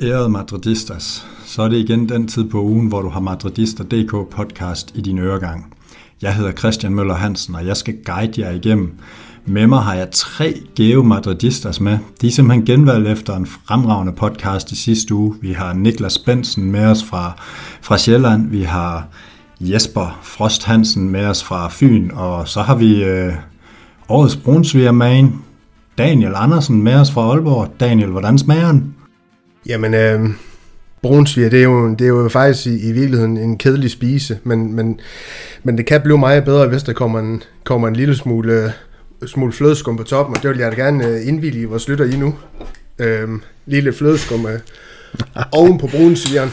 Ærede Madridistas, så er det igen den tid på ugen, hvor du har Madridister.dk podcast i din øregang. Jeg hedder Christian Møller Hansen, og jeg skal guide jer igennem. Med mig har jeg tre gave Madridistas med. De er simpelthen genvalgt efter en fremragende podcast i sidste uge. Vi har Niklas Bensen med os fra, fra Sjælland. Vi har Jesper Frost Hansen med os fra Fyn. Og så har vi øh, årets brunsvigerman, Daniel Andersen med os fra Aalborg. Daniel, hvordan smager den? Jamen, øh, brunsviger, det er jo, det er jo faktisk i, i virkeligheden en kedelig spise, men, men, men det kan blive meget bedre, hvis der kommer en, kommer en lille smule, smule flødeskum på toppen, og det vil jeg da gerne øh, indvillige vores lytter i nu. Øh, lille flødeskum øh, oven på brunsvigeren.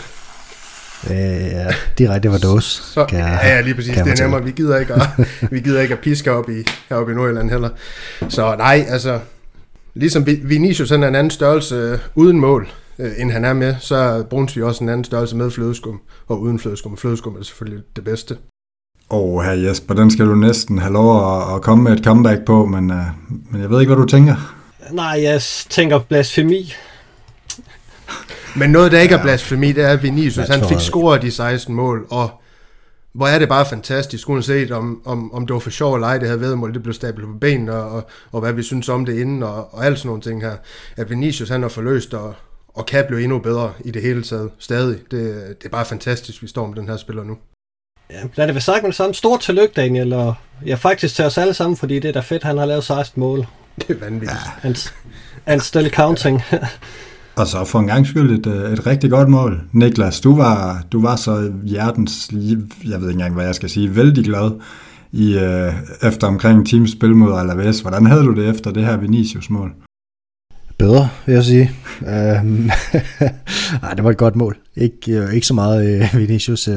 Øh, ja, direkte var dås. Så, kan jeg, ja, lige præcis. Det er nemmere. Vi gider ikke at, vi gider ikke at piske op i, heroppe i Nordjylland heller. Så nej, altså, ligesom Vinicius han er en anden størrelse øh, uden mål øh, end han er med, så er Brunsvig også en anden størrelse med flødeskum, og uden flødeskum. Flødeskum er selvfølgelig det bedste. Åh, her Jesper, den skal du næsten have lov at, at komme med et comeback på, men, uh, men jeg ved ikke, hvad du tænker. Nej, jeg tænker blasfemi. Men noget, der ikke er blasfemi, det er, at Vinicius han fik scoret de 16 mål, og hvor er det bare fantastisk, uanset om, om, om det var for sjov eller ej, det her vedmål, det blev stablet på benene, og, og, og hvad vi synes om det inden, og, og alt sådan nogle ting her. At Vinicius han har forløst, og, og kan blive endnu bedre i det hele taget stadig. Det, det er bare fantastisk, vi står med den her spiller nu. Ja, lad det være sagt med det samme. Stort tillykke, Daniel, og ja, faktisk til os alle sammen, fordi det er da fedt, han har lavet 16 mål. Det er vanvittigt. Ja. And, and still counting. og så for en gang skyld et, øh, et rigtig godt mål. Niklas, du var, du var så hjertens, jeg ved ikke engang, hvad jeg skal sige, vældig glad i, øh, efter omkring en times spil mod Alaves. Hvordan havde du det efter det her Vinicius-mål? bedre, vil jeg sige. Øhm, nej, det var et godt mål. Ikke, øh, ikke så meget øh, Vinicius, øh,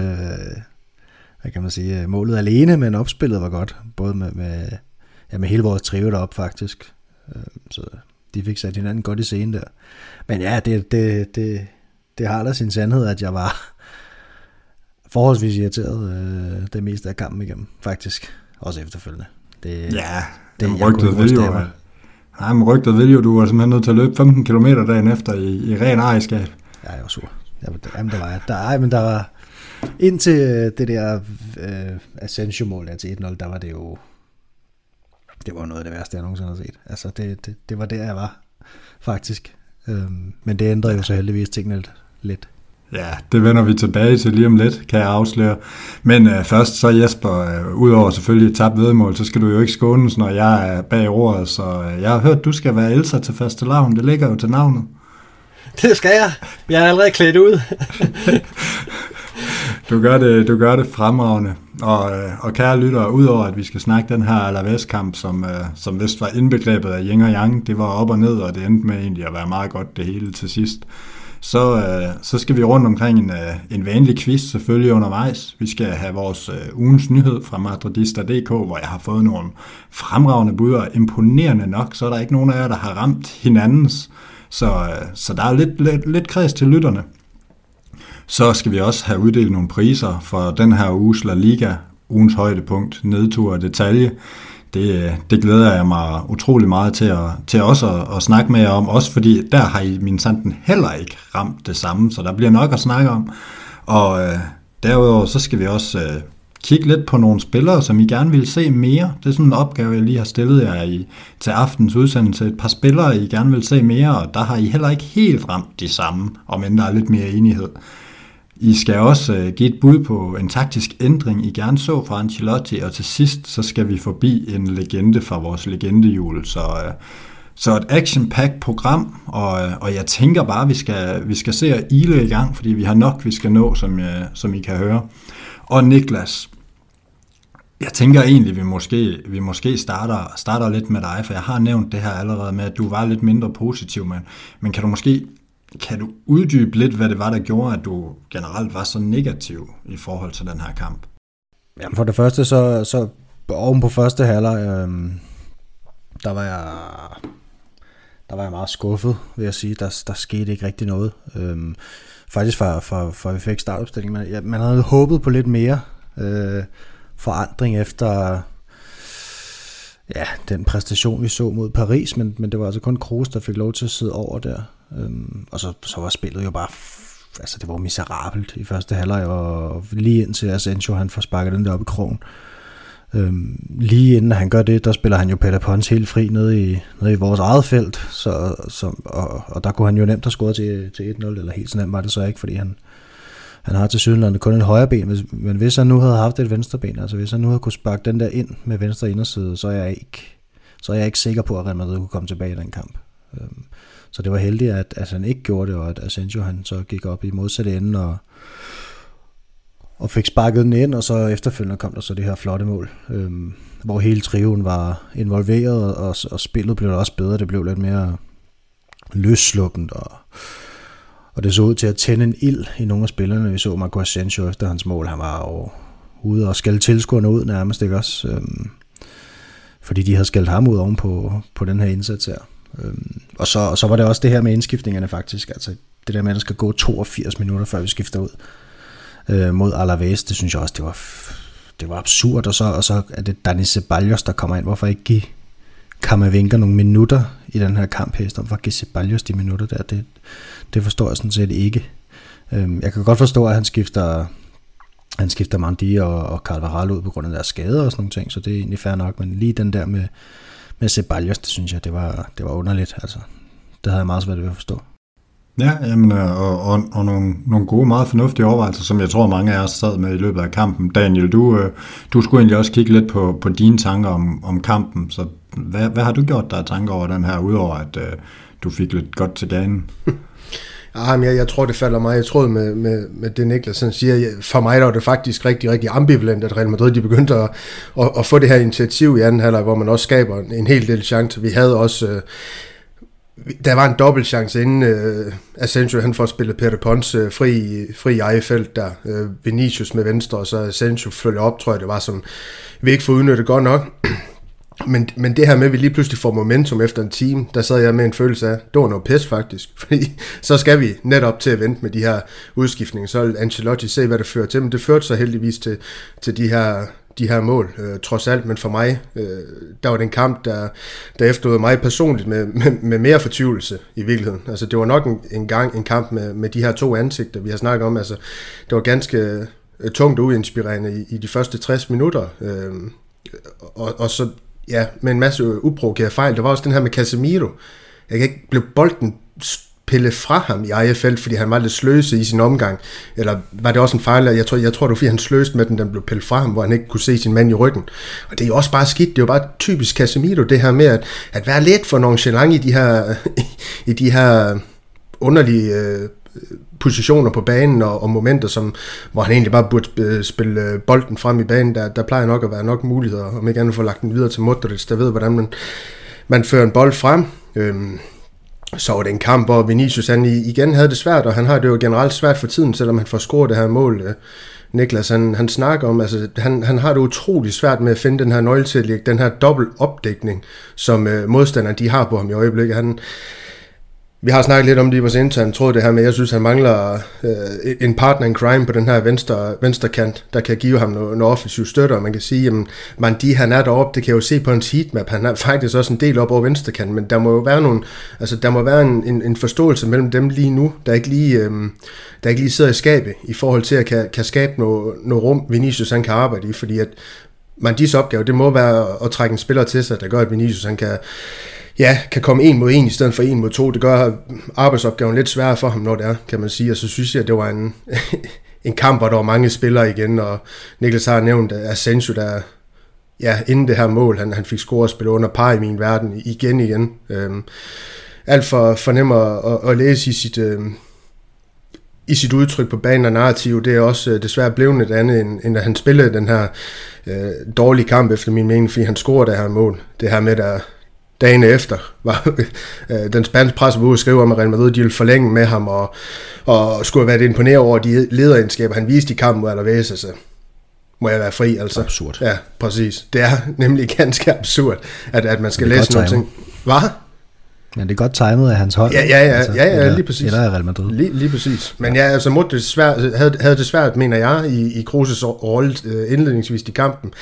hvad kan man sige, øh, målet alene, men opspillet var godt. Både med, med, ja, med hele vores trio derop faktisk. Øh, så de fik sat hinanden godt i scenen der. Men ja, det, det, det, det har da sin sandhed, at jeg var forholdsvis irriteret øh, det meste af kampen igennem, faktisk. Også efterfølgende. Det, ja, det, rygtet vil jo, Nej, men rygtet vil jo, du var simpelthen nødt til at løbe 15 km dagen efter i, i ren ejerskab. Ja, jeg var sur. Jamen, der var. Der, ej, men der var... Indtil øh, det der uh, Asensio-mål til 1-0, der var det jo... Det var noget af det værste, jeg nogensinde har set. Altså, det, det, det var der, jeg var, faktisk. Um, men det ændrede jo så heldigvis tingene lidt. Ja, det vender vi tilbage til lige om lidt, kan jeg afsløre. Men uh, først så Jesper, uh, udover selvfølgelig et tabt vedmål, så skal du jo ikke skånes, når jeg er bag ordet. Så uh, jeg har hørt, du skal være Elsa til faste lavn. Det ligger jo til navnet. Det skal jeg. Jeg er allerede klædt ud. du, gør det, du gør det fremragende. Og, øh, og kære lyttere, udover at vi skal snakke den her Alaves-kamp, som, øh, som vist var indbegrebet af Yin og Yang, det var op og ned, og det endte med egentlig at være meget godt det hele til sidst så, øh, så skal vi rundt omkring en, en vanlig quiz selvfølgelig undervejs. Vi skal have vores ugens nyhed fra Madridista.dk, hvor jeg har fået nogle fremragende bud, og imponerende nok, så er der ikke nogen af jer, der har ramt hinandens. Så, så der er lidt, lidt, lidt kreds til lytterne. Så skal vi også have uddelt nogle priser for den her uges La Liga, ugens højdepunkt, nedtur og detalje det, det glæder jeg mig utrolig meget til at, til også at, at snakke med jer om, også fordi der har I min sanden heller ikke ramt det samme, så der bliver nok at snakke om. Og øh, derudover så skal vi også øh, kigge lidt på nogle spillere, som I gerne vil se mere. Det er sådan en opgave, jeg lige har stillet jer i, til aftens udsendelse. Et par spillere, I gerne vil se mere, og der har I heller ikke helt ramt de samme, om end der er lidt mere enighed. I skal også uh, give et bud på en taktisk ændring, I gerne så fra Ancelotti, og til sidst så skal vi forbi en legende fra vores legendehjul. Så, øh, så et action-packed program, og, øh, og jeg tænker bare, at vi skal, vi skal se at ile i gang, fordi vi har nok, vi skal nå, som, som I kan høre. Og Niklas, jeg tænker egentlig, at vi måske, vi måske starter, starter lidt med dig, for jeg har nævnt det her allerede med, at du var lidt mindre positiv, men, men kan du måske kan du uddybe lidt, hvad det var, der gjorde, at du generelt var så negativ i forhold til den her kamp? Jamen for det første, så, så oven på første halvleg, øh, der var jeg der var jeg meget skuffet, vil jeg sige. Der, der skete ikke rigtig noget. Øh, faktisk for, for, for vi fik startopstillingen. Man, ja, man havde håbet på lidt mere. øh, forandring efter ja, den præstation, vi så mod Paris, men, men det var altså kun Kroos, der fik lov til at sidde over der. Øhm, og så, så var spillet jo bare, altså det var miserabelt i første halvleg, og lige indtil Asensio han får sparket den der op i krogen. Øhm, lige inden han gør det, der spiller han jo Peter Pons helt fri nede i, nede i vores eget felt, så, så, og, og der kunne han jo nemt have scoret til, til 1-0, eller helt så nemt var det så ikke, fordi han, han har til sydenlandet kun et højre ben, men hvis han nu havde haft et venstre ben, altså hvis han nu havde kunne sparke den der ind med venstre inderside, så er jeg ikke, så er jeg ikke sikker på, at Real Madrid kunne komme tilbage i den kamp. Øhm, så det var heldigt, at, at han ikke gjorde det, og at Asensio han så gik op i modsatte ende og, og fik sparket den ind, og så efterfølgende kom der så det her flotte mål, øhm, hvor hele triven var involveret, og, og spillet blev også bedre, det blev lidt mere løssluppent, og og det så ud til at tænde en ild i nogle af spillerne. Vi så Marco Asensio efter hans mål. Han var jo ude og skælde tilskuerne ud nærmest, ikke også? Øhm, fordi de havde skældt ham ud ovenpå på den her indsats her. Øhm, og, så, og så var det også det her med indskiftningerne faktisk. Altså det der med, at der skal gå 82 minutter, før vi skifter ud øh, mod Alaves, det synes jeg også, det var, det var absurd. Og så, og så er det Dani Ceballos, der kommer ind. Hvorfor ikke give Kammervinker nogle minutter i den her kamp her, for at give Ceballos de minutter der? Det, det forstår jeg sådan set ikke. Øhm, jeg kan godt forstå, at han skifter, han skifter Mandi og, og Carvajal ud på grund af deres skader og sådan nogle ting, så det er egentlig fair nok, men lige den der med, med Ceballos, det synes jeg, det var, det var underligt. Altså, det havde jeg meget svært ved at forstå. Ja, jamen, øh, og, og, og nogle, nogle gode, meget fornuftige overvejelser, som jeg tror, mange af os sad med i løbet af kampen. Daniel, du, øh, du skulle egentlig også kigge lidt på, på dine tanker om, om kampen, så hvad, hvad har du gjort dig tanker over den her, udover at uh, du fik lidt godt til ganen? Ah, jeg, jeg tror, det falder meget i tråd med, med, med det, Niklas siger. For mig der var det faktisk rigtig, rigtig ambivalent, at Real Madrid de begyndte at, at, at få det her initiativ i anden halvleg, hvor man også skaber en hel del chance. Vi havde også... Øh, der var en dobbelt chance inden øh, Asensio han får spillet Peter Pons øh, fri, fri i eget der. Øh, Vinicius med venstre, og så Asensio følger op, tror jeg det var, som vi ikke får udnyttet godt nok. Men, men det her med, at vi lige pludselig får momentum efter en time, der sad jeg med en følelse af, det var noget pis faktisk, fordi så skal vi netop til at vente med de her udskiftninger, så vil Ancelotti se, hvad det fører til, men det førte så heldigvis til, til de her de her mål, øh, trods alt, men for mig, øh, der var det en kamp, der, der efterlod mig personligt med, med, med mere fortvivlelse i virkeligheden. Altså det var nok en, en gang en kamp med, med de her to ansigter, vi har snakket om. Altså det var ganske øh, tungt og uinspirerende i, i de første 60 minutter. Øh, og, og så ja, med en masse uprovokerede fejl. Der var også den her med Casemiro. Jeg kan ikke blive bolden pille fra ham i eget fordi han var lidt sløse i sin omgang. Eller var det også en fejl? Jeg tror, jeg tror det var, fordi han sløste med den, den blev pillet fra ham, hvor han ikke kunne se sin mand i ryggen. Og det er jo også bare skidt. Det er jo bare typisk Casemiro, det her med at, at være lidt for nonchalant i de her, i de her underlige øh, positioner på banen og, og momenter, som, hvor han egentlig bare burde spille bolden frem i banen, der, der plejer nok at være nok muligheder, om ikke andet få lagt den videre til Modric, der ved, hvordan man, man fører en bold frem. Øhm, så var det en kamp, hvor Vinicius han igen havde det svært, og han har det jo generelt svært for tiden, selvom han får scoret det her mål. Øh, Niklas, han, han snakker om, altså han, han har det utrolig svært med at finde den her nøgle til at lægge den her dobbelt opdækning, som øh, modstanderne de har på ham i øjeblikket. Han, vi har snakket lidt om det i vores interne tråd det her med, jeg synes, han mangler øh, en partner in crime på den her venstre, venstre kant, der kan give ham noget, noget offensiv støtte, og man kan sige, jamen, Mandi han er deroppe, det kan jeg jo se på hans heatmap, han er faktisk også en del op over venstre kant, men der må jo være nogle, altså der må være en, en, en forståelse mellem dem lige nu, der ikke lige, øh, der ikke lige sidder i skabet, i forhold til at kan, kan skabe noget, noget rum, Vinicius han kan arbejde i, fordi at Mandis opgave, det må være at trække en spiller til sig, der gør, at Vinicius han kan ja, kan komme en mod en i stedet for en mod to. Det gør arbejdsopgaven lidt sværere for ham, når det er, kan man sige. Og så synes jeg, at det var en, en kamp, hvor der var mange spillere igen, og Niklas har nævnt Asensio, der ja, inden det her mål, han, han fik scoret og spille under par i min verden igen igen. Øhm, alt for, for nem at, at, at læse i sit, øhm, i sit udtryk på banen og narrativ, det er også øh, desværre blevet et andet, end, end at han spillede den her øh, dårlige kamp efter min mening, fordi han scorede det her mål. Det her med, der dagen efter var øh, den spanske presse var ude og skrive om, at Real Madrid de ville forlænge med ham, og, og skulle have været imponeret over de lederegenskaber, han viste i kampen mod Alaves, altså må jeg være fri, altså. Absurd. Ja, præcis. Det er nemlig ganske absurd, at, at man skal læse nogle ting. Hvad? Men det er godt timet af hans hold. Ja, ja, ja, altså, ja, ja eller, lige præcis. Eller Real Madrid. Lige, lige præcis. Men ja, altså mod det svært, havde, havde det svært, mener jeg, i, i Kroos' rolle øh, indledningsvis i kampen.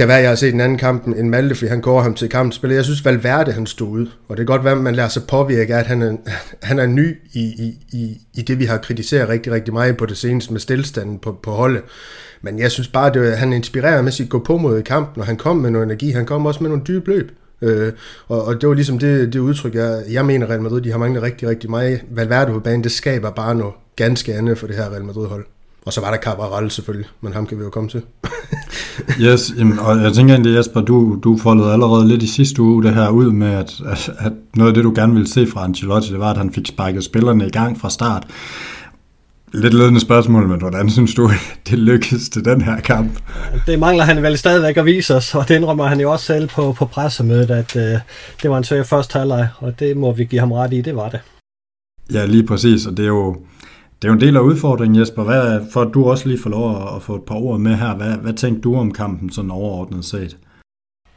Kan være, at jeg har set en anden kamp end Malte, fordi han går ham til kampen spiller. Jeg synes, Valverde han stod ud. Og det er godt være, at man lader sig påvirke, at han er, han er ny i, i, i, i det, vi har kritiseret rigtig, rigtig meget på det seneste med stillstanden på, på holdet. Men jeg synes bare, at han inspirerer med sit gå på mod i kampen, og han kom med noget energi. Han kom også med nogle dybe løb. Øh, og, og det var ligesom det, det udtryk, jeg, jeg mener, Real Madrid, de har manglet rigtig, rigtig meget. Valverde på banen, det skaber bare noget ganske andet for det her Real Madrid-hold. Og så var der Cabral selvfølgelig, men ham kan vi jo komme til. yes, jamen, og jeg tænker egentlig, Jesper, du, du foldede allerede lidt i sidste uge det her ud med, at, at, noget af det, du gerne ville se fra Ancelotti, det var, at han fik sparket spillerne i gang fra start. Lidt ledende spørgsmål, men hvordan synes du, det lykkedes til den her kamp? Det mangler han vel stadigvæk at vise os, og det indrømmer han jo også selv på, på pressemødet, at øh, det var en svær første halvleg, og det må vi give ham ret i, det var det. Ja, lige præcis, og det er jo, det er jo en del af udfordringen, Jesper. Hvad, for at du også lige får lov at få et par ord med her, hvad, hvad tænkte du om kampen sådan overordnet set?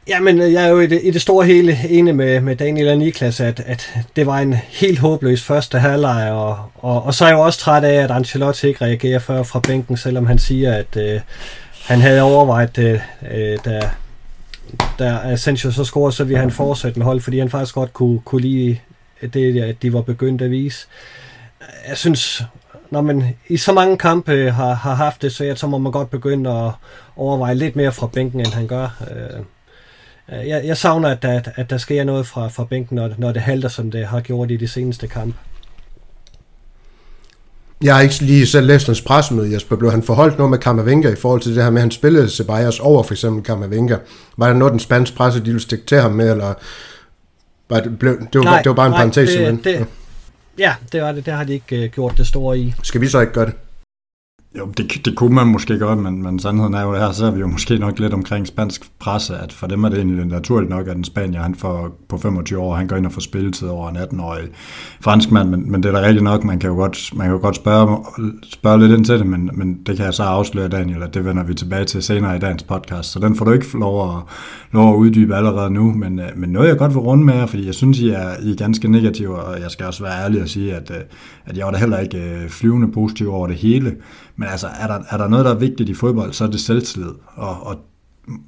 Jamen, jeg er jo i det, i det store hele enig med, med Daniel og Niklas, at, at det var en helt håbløs første halvleg, og, og, og så er jeg jo også træt af, at Ancelotti ikke reagerer før fra bænken, selvom han siger, at øh, han havde overvejet det, øh, da, da Asensio så scorede, så ville han fortsætte med hold, fordi han faktisk godt kunne, kunne lide det, de var begyndt at vise. Jeg synes, når man i så mange kampe har, har haft det svært, så må man godt begynde at overveje lidt mere fra bænken, end han gør. Øh, Øh, jeg, jeg savner, at der, at der sker noget fra, fra bænken, når, når det halter, som det har gjort i de seneste kampe. Jeg har ikke lige selv læst hans pressemøde, Jesper. Blev han forholdt noget med Kamavinga i forhold til det her med, at han spillede Ceballos over for eksempel Kamavinga? Var der noget, den spanske presse, de ville stikke til ham med, eller var det, blev, det, var, nej, det var bare en parentes? Det, det, ja, Ja, det var det. Der har de ikke øh, gjort det store i. Skal vi så ikke gøre det? Jo, det, det kunne man måske godt, men, men sandheden er jo, at her ser vi jo måske nok lidt omkring spansk presse, at for dem er det egentlig naturligt nok, at en spanier, han får på 25 år, han går ind og får spilletid over en 18-årig franskmand, men, men det er da rigtigt nok, man kan jo godt, man kan jo godt spørge, spørge lidt ind til det, men, men det kan jeg så afsløre, Daniel, at det vender vi tilbage til senere i dagens podcast, så den får du ikke lov at, lov at uddybe allerede nu, men, øh, men noget jeg godt vil runde med fordi jeg synes, I er, I er ganske negative, og jeg skal også være ærlig og sige, at, øh, at jeg var da heller ikke øh, flyvende positiv over det hele, men altså, er der, er der noget, der er vigtigt i fodbold, så er det selvtillid. Og, og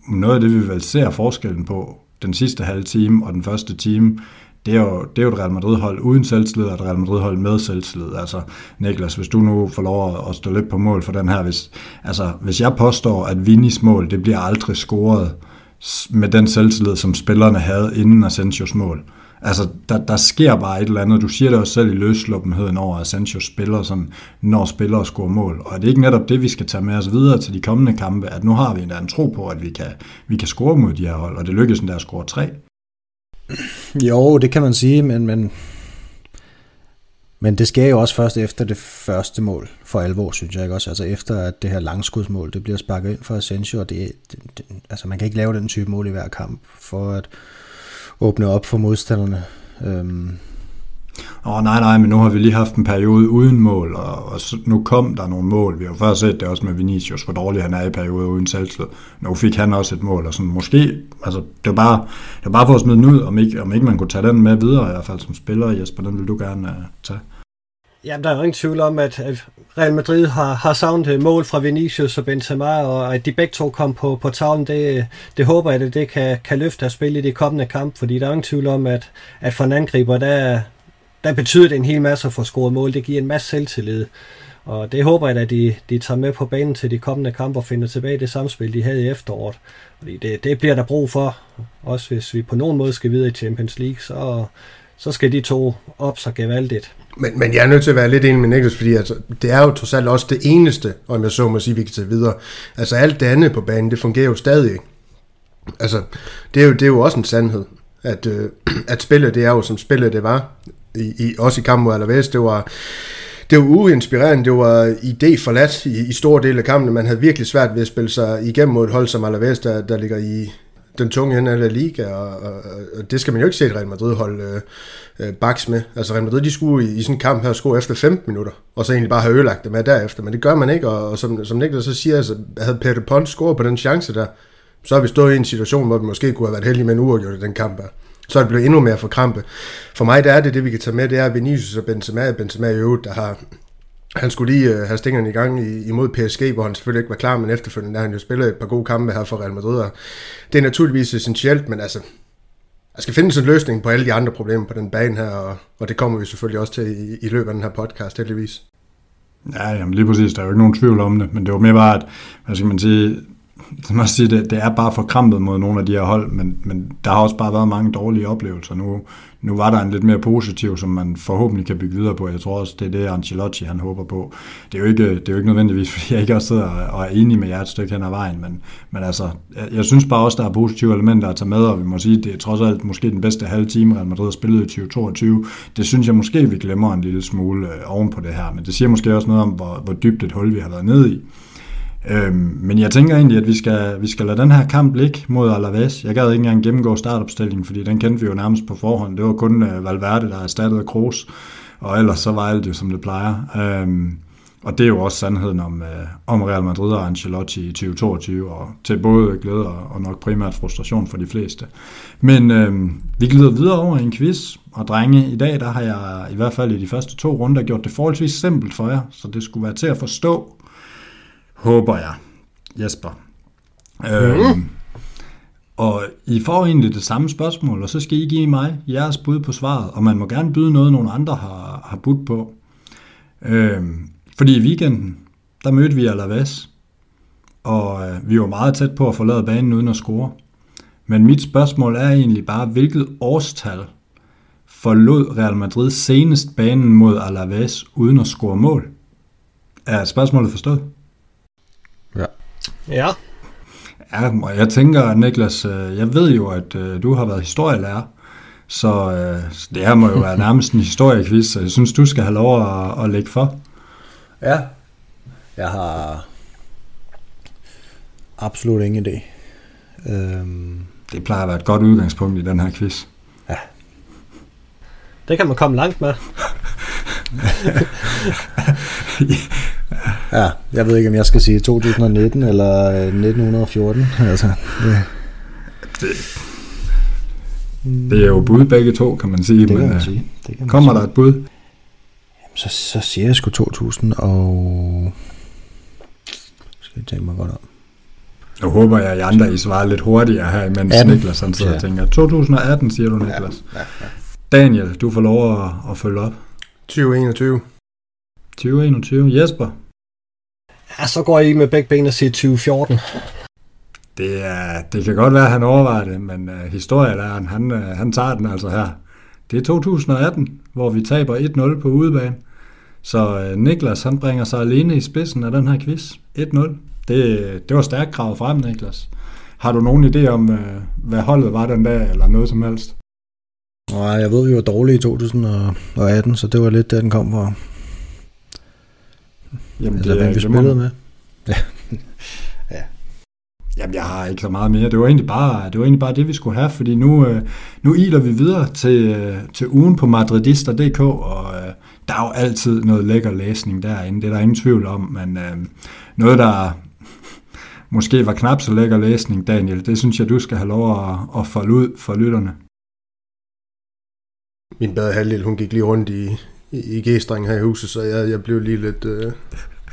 noget af det, vi vel ser forskellen på den sidste halve time og den første time, det er jo, det er jo et Real Madrid-hold uden selvtillid, og et Real Madrid-hold med selvtillid. Altså, Niklas, hvis du nu får lov at stå lidt på mål for den her, hvis, altså, hvis jeg påstår, at Vinis mål, det bliver aldrig scoret med den selvtillid, som spillerne havde inden Asensios mål, Altså, der, der sker bare et eller andet. Du siger det også selv i løsluppenheden over, at Sancho spiller sådan, når spillere scorer mål. Og er det ikke netop det, vi skal tage med os videre til de kommende kampe, at nu har vi en en tro på, at vi kan, vi kan score mod de her hold, og det lykkes endda at score tre? Jo, det kan man sige, men, men, men det sker jo også først efter det første mål for alvor, synes jeg ikke også. Altså efter at det her langskudsmål, det bliver sparket ind for Asensio, og det, det, det, altså man kan ikke lave den type mål i hver kamp, for at åbne op for modstanderne. Øhm. Åh oh, nej, nej, men nu har vi lige haft en periode uden mål, og, og nu kom der nogle mål. Vi har jo før set det også med Vinicius, hvor dårlig han er i perioder uden selvtillid. Nu fik han også et mål, og sådan måske, altså det var bare, det var bare for at smide den ud, om ikke, om ikke man kunne tage den med videre, i hvert fald som spiller, Jesper, den vil du gerne uh, tage. Jamen, der er jo ingen tvivl om, at Real Madrid har, har savnet øh, mål fra Vinicius og Benzema, og at de begge to kom på, på tavlen, det, det håber jeg, at det kan, kan løfte at spille i de kommende kamp, fordi der er ingen tvivl om, at, at for en angriber, der, der betyder det en hel masse at få scoret mål. Det giver en masse selvtillid. Og det håber jeg, at de, de tager med på banen til de kommende kampe og finder tilbage i det samspil, de havde i efteråret. Fordi det, det bliver der brug for, også hvis vi på nogen måde skal videre i Champions League, så, så skal de to op så gevaldigt. Men, men jeg er nødt til at være lidt enig med Niklas, fordi altså, det er jo trods alt også det eneste, om jeg så må sige, vi kan tage videre. Altså alt det andet på banen, det fungerer jo stadig. Altså, det er jo, det er jo også en sandhed, at, øh, at spillet, det er jo som spillet det var, i, i, også i kampen mod Alaves, det var, det var uinspirerende, det var idé forladt i, i store dele af kampen. Man havde virkelig svært ved at spille sig igennem mod et hold som Alaves, der, der ligger i, den tunge ende af La Liga, og, og, og det skal man jo ikke se et Real Madrid hold øh, øh, baks med. Altså Real Madrid, de skulle i, i sådan en kamp her score efter 15 minutter, og så egentlig bare have ødelagt det med derefter, men det gør man ikke, og, og som, som Niklas så siger, altså, havde Peter Pont scoret på den chance der, så har vi stået i en situation, hvor vi måske kunne have været heldige med en uafgjort i den kamp her. så er det blevet endnu mere for krampe. For mig der er det, det vi kan tage med, det er Vinicius og Benzema, Benzema i øvrigt, der har han skulle lige øh, have stingerne i gang i, imod PSG, hvor han selvfølgelig ikke var klar, men efterfølgende har han jo spillet et par gode kampe her for Real Madrid. Og det er naturligvis essentielt, men altså, der skal findes en løsning på alle de andre problemer på den bane her, og, og det kommer vi selvfølgelig også til i, i løbet af den her podcast, heldigvis. Ja, jamen lige præcis, der er jo ikke nogen tvivl om det, men det var mere bare, at, hvad skal man sige, man sige, det, det er bare forkrampet mod nogle af de her hold, men, men der har også bare været mange dårlige oplevelser. Nu, nu var der en lidt mere positiv, som man forhåbentlig kan bygge videre på. Jeg tror også, det er det, Ancelotti han håber på. Det er jo ikke, det er jo ikke nødvendigvis, fordi jeg ikke også sidder og er enig med jer et stykke hen ad vejen, men, men altså, jeg, jeg synes bare også, der er positive elementer at tage med, og vi må sige, det er trods alt måske den bedste halve time, Real Madrid har spillet i 2022. Det synes jeg måske, vi glemmer en lille smule øh, oven på det her, men det siger måske også noget om, hvor, hvor dybt et hul vi har været nede i. Øhm, men jeg tænker egentlig, at vi skal, vi skal lade den her kamp ligge mod Alaves. Jeg gad ikke engang gennemgå startopstillingen, fordi den kendte vi jo nærmest på forhånd. Det var kun uh, Valverde, der erstattede Kroos, og ellers så var alt jo, som det plejer. Øhm, og det er jo også sandheden om, uh, om Real Madrid og Ancelotti i 2022, og til både glæde og nok primært frustration for de fleste. Men øhm, vi glider videre over i en quiz, og drenge, i dag der har jeg i hvert fald i de første to runder gjort det forholdsvis simpelt for jer, så det skulle være til at forstå, håber jeg, Jesper. Mm. Øhm, og I får egentlig det samme spørgsmål, og så skal I give mig jeres bud på svaret, og man må gerne byde noget, nogle andre har, har budt på. Øhm, fordi i weekenden, der mødte vi Alaves, og øh, vi var meget tæt på at forlade banen uden at score. Men mit spørgsmål er egentlig bare, hvilket årstal forlod Real Madrid senest banen mod Alaves uden at score mål? Er spørgsmålet forstået? Ja. Ja. Og jeg tænker, Niklas, øh, jeg ved jo, at øh, du har været historielærer, så øh, det her må jo være nærmest en historiekvist, så jeg synes, du skal have lov at, at lægge for. Ja. Jeg har absolut ingen idé. Øhm, Det plejer at være et godt udgangspunkt i den her quiz. ja. Det kan man komme langt med. ja, jeg ved ikke, om jeg skal sige 2019 eller øh, 1914. Altså, det, Det er jo bud begge to, kan man sige. det kan men, man øh, sige. Det kan man Kommer sige. der et bud? Så, så siger jeg sgu 2000 og... Skal jeg tænke mig godt om. Nu håber jeg, at I andre I svarer lidt hurtigere her, imens 18. Niklas han sidder og Ja. tænker. 2018, siger du, Niklas. Ja, ja. Daniel, du får lov at, at følge op. 2021. 2021. Jesper, Ja, så går I med begge ben og siger 2014. det, er, det kan godt være, at han overvejer det, men uh, historielæreren, han, uh, han tager den altså her. Det er 2018, hvor vi taber 1-0 på udebane. Så uh, Niklas, han bringer sig alene i spidsen af den her quiz. 1-0. Det, det var stærkt kravet frem, Niklas. Har du nogen idé om, uh, hvad holdet var den dag, eller noget som helst? Nej, jeg ved, vi var dårlige i 2018, så det var lidt der, den kom fra. Jamen, Eller er hvem vi spillede med. Jamen, jeg har ikke så meget mere. Det var egentlig bare det, var egentlig bare det vi skulle have, fordi nu, øh, nu iler vi videre til, øh, til ugen på madridister.dk, og øh, der er jo altid noget lækker læsning derinde, det er der ingen tvivl om, men øh, noget, der måske var knap så lækker læsning, Daniel, det synes jeg, du skal have lov at, at folde ud for lytterne. Min bedre halvdel, hun gik lige rundt i, i, i G-streng her i huset, så jeg, jeg blev lige lidt, øh,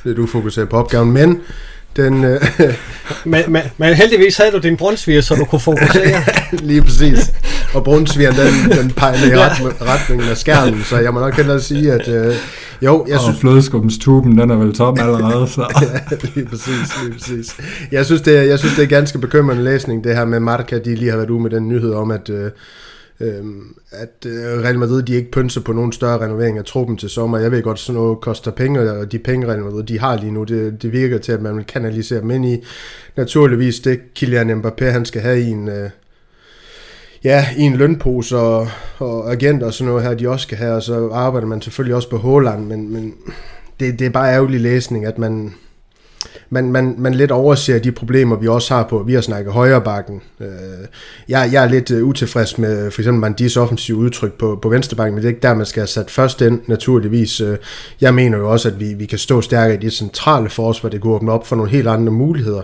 lidt ufokuseret på opgaven. Men den, øh, Men, men, men heldigvis havde du din brunsviger, så du kunne fokusere. lige præcis. Og brunsvigeren, den, den pegede i ret, retningen af skærmen, så jeg må nok hellere sige, at øh, jo, jeg og synes, flødeskumstuben, den er vel tom allerede, så ja, lige præcis, lige præcis. Jeg synes, det er, jeg synes, det er ganske bekymrende læsning, det her med Marca, de lige har været ude med den nyhed om, at, øh, øh, at øh, Real Madrid, de ikke pynser på nogen større renovering af truppen til sommer. Jeg ved godt, sådan noget koster penge, og de penge, Real Madrid, de har lige nu, det, det virker til, at man vil kanalisere dem ind i. Naturligvis det, Kylian Mbappé, han skal have i en... Øh, ja, i en lønpose og, og agenter og sådan noget her, de også skal have, og så arbejder man selvfølgelig også på Håland, men, men det, det er bare ærgerlig læsning, at man, man, man, man lidt overser de problemer, vi også har på, vi har snakket højre bakken. Øh, jeg, jeg er lidt øh, utilfreds med for eksempel Mandis offensive udtryk på, på venstre bakken, men det er ikke der, man skal have sat først ind, naturligvis. Øh, jeg mener jo også, at vi, vi kan stå stærkere i det centrale forsvar, det kunne åbne op for nogle helt andre muligheder.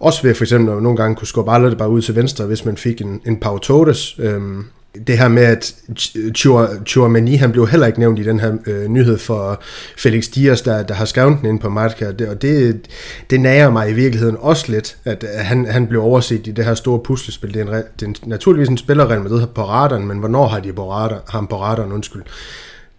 Også ved for eksempel at nogle gange kunne skubbe aldrig bare ud til venstre, hvis man fik en, en Pau Torres. Øhm, det her med, at Chouamani, han blev heller ikke nævnt i den her øh, nyhed for Felix Dias, der, der har skrevet den ind på Martka, det, og det, det nærer mig i virkeligheden også lidt, at han, han blev overset i det her store puslespil. Det er, en, det er naturligvis en spiller, Real Madrid har på radaren, men hvornår har de på radar, ham på radaren, undskyld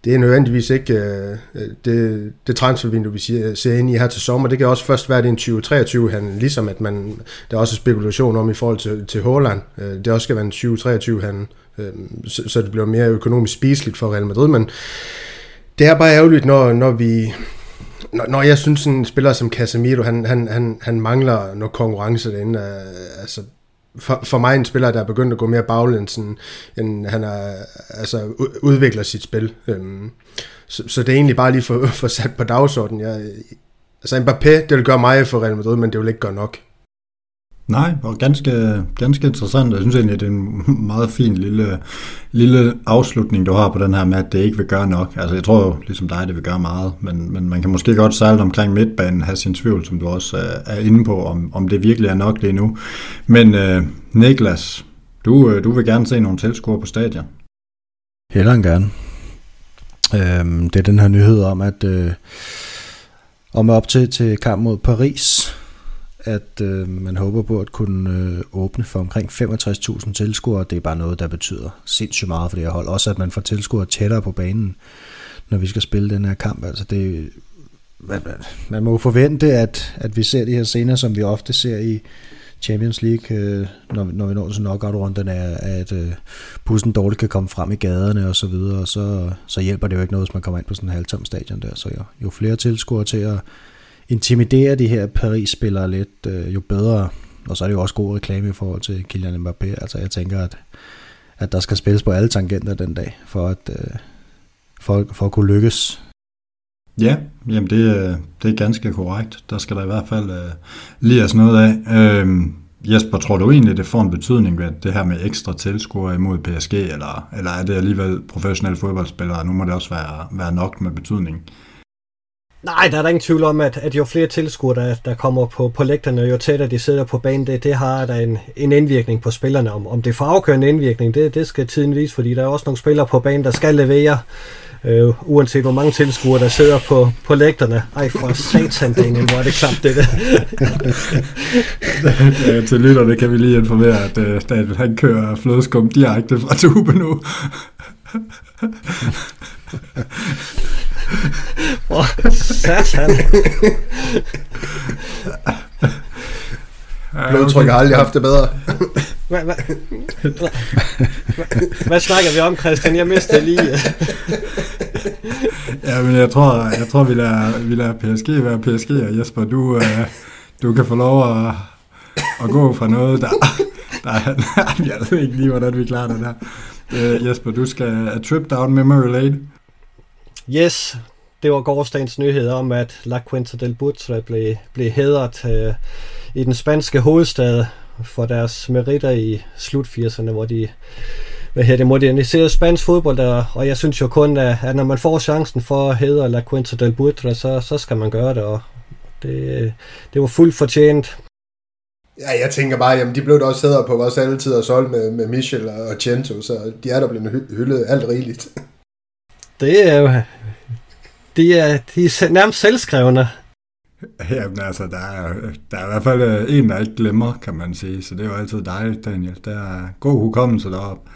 det er nødvendigvis ikke øh, øh det, det transfervindue, vi ser ind i her til sommer. Det kan også først være det en 2023 han ligesom at man, der er også spekulation om i forhold til, til Holland. Øh, det også skal være en 2023 han øh, så, så det bliver mere økonomisk spiseligt for Real Madrid, men det er bare ærgerligt, når, når vi når, når jeg synes, en spiller som Casemiro, han, han, han, han mangler noget konkurrence derinde. Øh, altså, for, for mig en spiller, der er begyndt at gå mere baglæns, end, end han er, altså, udvikler sit spil. Øhm, så, så det er egentlig bare lige for, for sat på dagsordenen. Jeg, altså Mbappé, det vil gøre mig for Real Madrid, men det vil ikke gøre nok. Nej, og ganske, ganske interessant. Jeg synes egentlig, at det er en meget fin lille, lille afslutning, du har på den her med, at det ikke vil gøre nok. Altså jeg tror jo, ligesom dig, det vil gøre meget, men, men man kan måske godt særligt omkring midtbanen have sin tvivl, som du også øh, er inde på, om, om det virkelig er nok lige nu. Men øh, Niklas, du, øh, du vil gerne se nogle tilskuere på stadion. Heller end gerne. Øhm, det er den her nyhed om, at øh, om op til, til kamp mod Paris, at øh, man håber på at kunne øh, åbne for omkring 65.000 tilskuere. Det er bare noget, der betyder sindssygt meget for det her hold. Også at man får tilskuere tættere på banen, når vi skal spille den her kamp. Altså det, man, man må forvente, at, at vi ser de her scener, som vi ofte ser i Champions League, øh, når, når vi når til knockout-runden, er, at øh, bussen dårligt kan komme frem i gaderne og så videre, og så, så hjælper det jo ikke noget, hvis man kommer ind på sådan en halvtom stadion der. Så jo, jo flere tilskuere til at intimidere de her Paris-spillere lidt, øh, jo bedre. Og så er det jo også god reklame i forhold til Kylian Mbappé. Altså jeg tænker, at, at der skal spilles på alle tangenter den dag, for at, øh, for, for at kunne lykkes. Ja, jamen det, øh, det er ganske korrekt. Der skal der i hvert fald øh, lige os noget af. Øh, Jesper, tror du egentlig, det får en betydning ved det her med ekstra tilskuere imod PSG, eller, eller er det alligevel professionelle fodboldspillere? Nu må det også være, være nok med betydning. Nej, der er der ingen tvivl om, at, at jo flere tilskuere, der, der kommer på, på lægterne, jo tættere de sidder på banen, det, det har der en, en indvirkning på spillerne. Om, om det får afgørende indvirkning, det, det skal tiden vise, fordi der er også nogle spillere på banen, der skal levere, øh, uanset hvor mange tilskuere, der sidder på, på lægterne. Ej, for satan, Daniel, hvor er det klamt, det der. ja, til lytterne kan vi lige informere, at uh, Daniel han kører flødeskum direkte fra tube nu. Åh, satan. Blodtryk har aldrig haft det bedre. Hvad, hvad, hvad, hvad snakker vi om, Christian? Jeg mistede lige. ja, men jeg tror, jeg tror vi, lader, vi lader PSG være PSG, og Jesper, du, uh, du kan få lov at, at gå fra noget, der, der jeg ved ikke lige, hvordan vi klarer det der. Uh, Jesper, du skal a trip down memory lane. Yes, det var gårdsdagens nyhed om, at La Quinta del Butre blev, blev hedret øh, i den spanske hovedstad for deres meritter i slut 80'erne, hvor de hvad hedder det, moderniserede spansk fodbold, der, og jeg synes jo kun, at, at når man får chancen for at hedre La Quinta del Butre, så, så skal man gøre det, og det, det var fuldt fortjent. Ja, jeg tænker bare, jamen de blev da også hedder på vores altid og solgt med, med Michel og Cento, så de er der blevet hyldet alt rigeligt. Det er jo de er, de er nærmest selvskrevne. Jamen altså, der er, der er i hvert fald øh, en, der ikke glemmer, kan man sige. Så det er jo altid dig, Daniel. Der er god hukommelse deroppe.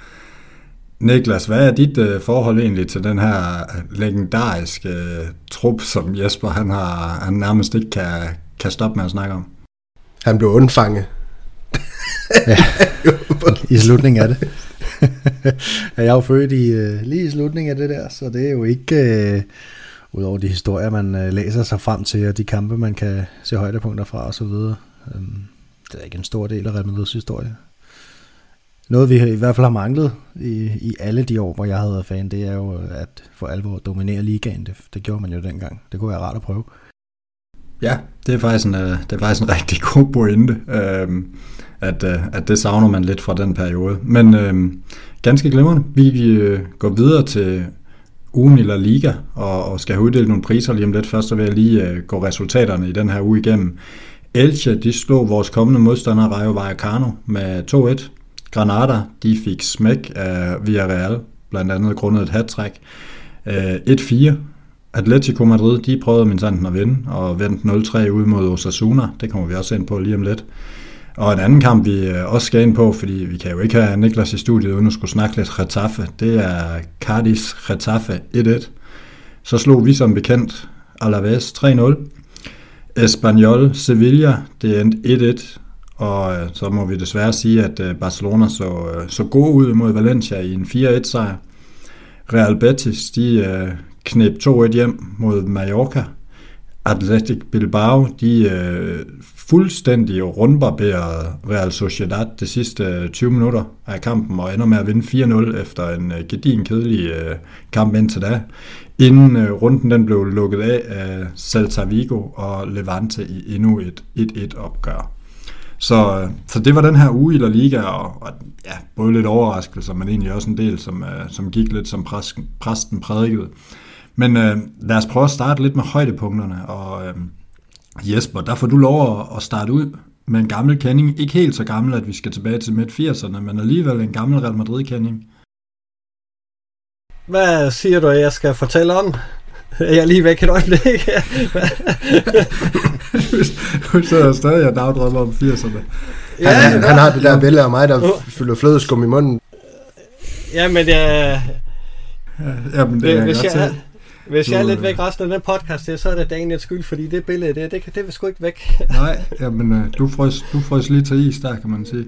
Niklas, hvad er dit uh, forhold egentlig til den her legendariske uh, trup, som Jesper han har, han nærmest ikke kan, kan stoppe med at snakke om? Han blev undfanget. ja, i slutningen af det. jeg er jo født i, øh, lige i slutningen af det der, så det er jo ikke... Øh, Udover de historier, man øh, læser sig frem til, og de kampe, man kan se højdepunkter fra osv. Øhm, det er ikke en stor del af Real Madrids historie. Noget vi i hvert fald har manglet i, i alle de år, hvor jeg havde været fan, det er jo øh, at for alvor dominere ligaen. Det, det gjorde man jo dengang. Det kunne være rart at prøve. Ja, det er faktisk en, øh, det er faktisk en rigtig god pointe, øh, at, øh, at det savner man lidt fra den periode. Men øh, ganske glimrende. Vi øh, går videre til ugen i La Liga, og, og skal have uddelt nogle priser lige om lidt. Først så vil jeg lige øh, gå resultaterne i den her uge igennem. Elche, de slog vores kommende modstander Rayo Vallecano med 2-1. Granada, de fik smæk af Villarreal, blandt andet grundet et hat-trick. Øh, 1-4. Atletico Madrid, de prøvede minsanten at vinde, og vendte 0-3 ud mod Osasuna. Det kommer vi også ind på lige om lidt. Og en anden kamp, vi øh, også skal ind på, fordi vi kan jo ikke have Niklas i studiet, uden at skulle snakke lidt Retaffe, det er Cardis Retaffe 1-1. Så slog vi som bekendt Alaves 3-0. Espanyol Sevilla, det endte 1-1, og øh, så må vi desværre sige, at øh, Barcelona så, så god ud mod Valencia i en 4-1 sejr. Real Betis, de knep 2-1 hjem mod Mallorca, Athletic Bilbao, de øh, fuldstændig rundbarberet Real Sociedad de sidste 20 minutter af kampen, og ender med at vinde 4-0 efter en øh, gedin kedelig øh, kamp indtil da. Inden øh, runden den blev lukket af af Celta Vigo og Levante i endnu et 1-1 opgør. Så, så det var den her uge i La Liga, og, og ja, både lidt overraskelse, men egentlig også en del, som, som gik lidt som præsten, præsten prædikede. Men øh, lad os prøve at starte lidt med højdepunkterne, og øh, Jesper, der får du lov at, starte ud med en gammel kending. Ikke helt så gammel, at vi skal tilbage til midt-80'erne, men alligevel en gammel Real Madrid-kending. Hvad siger du, at jeg skal fortælle om? Jeg er lige væk et øjeblik. du sidder stadig og dagdrømmer om 80'erne. Ja, han, han har det der billede af mig, der uh. fylder flødeskum i munden. Ja, men jeg... Ja, men det er hvis jeg, hvis jeg er lidt væk resten af den podcast, så er det Daniels skyld, fordi det billede, det, det, det vil sgu ikke væk. Nej, jamen, øh, du frøs, du frøs lige til is der, kan man sige.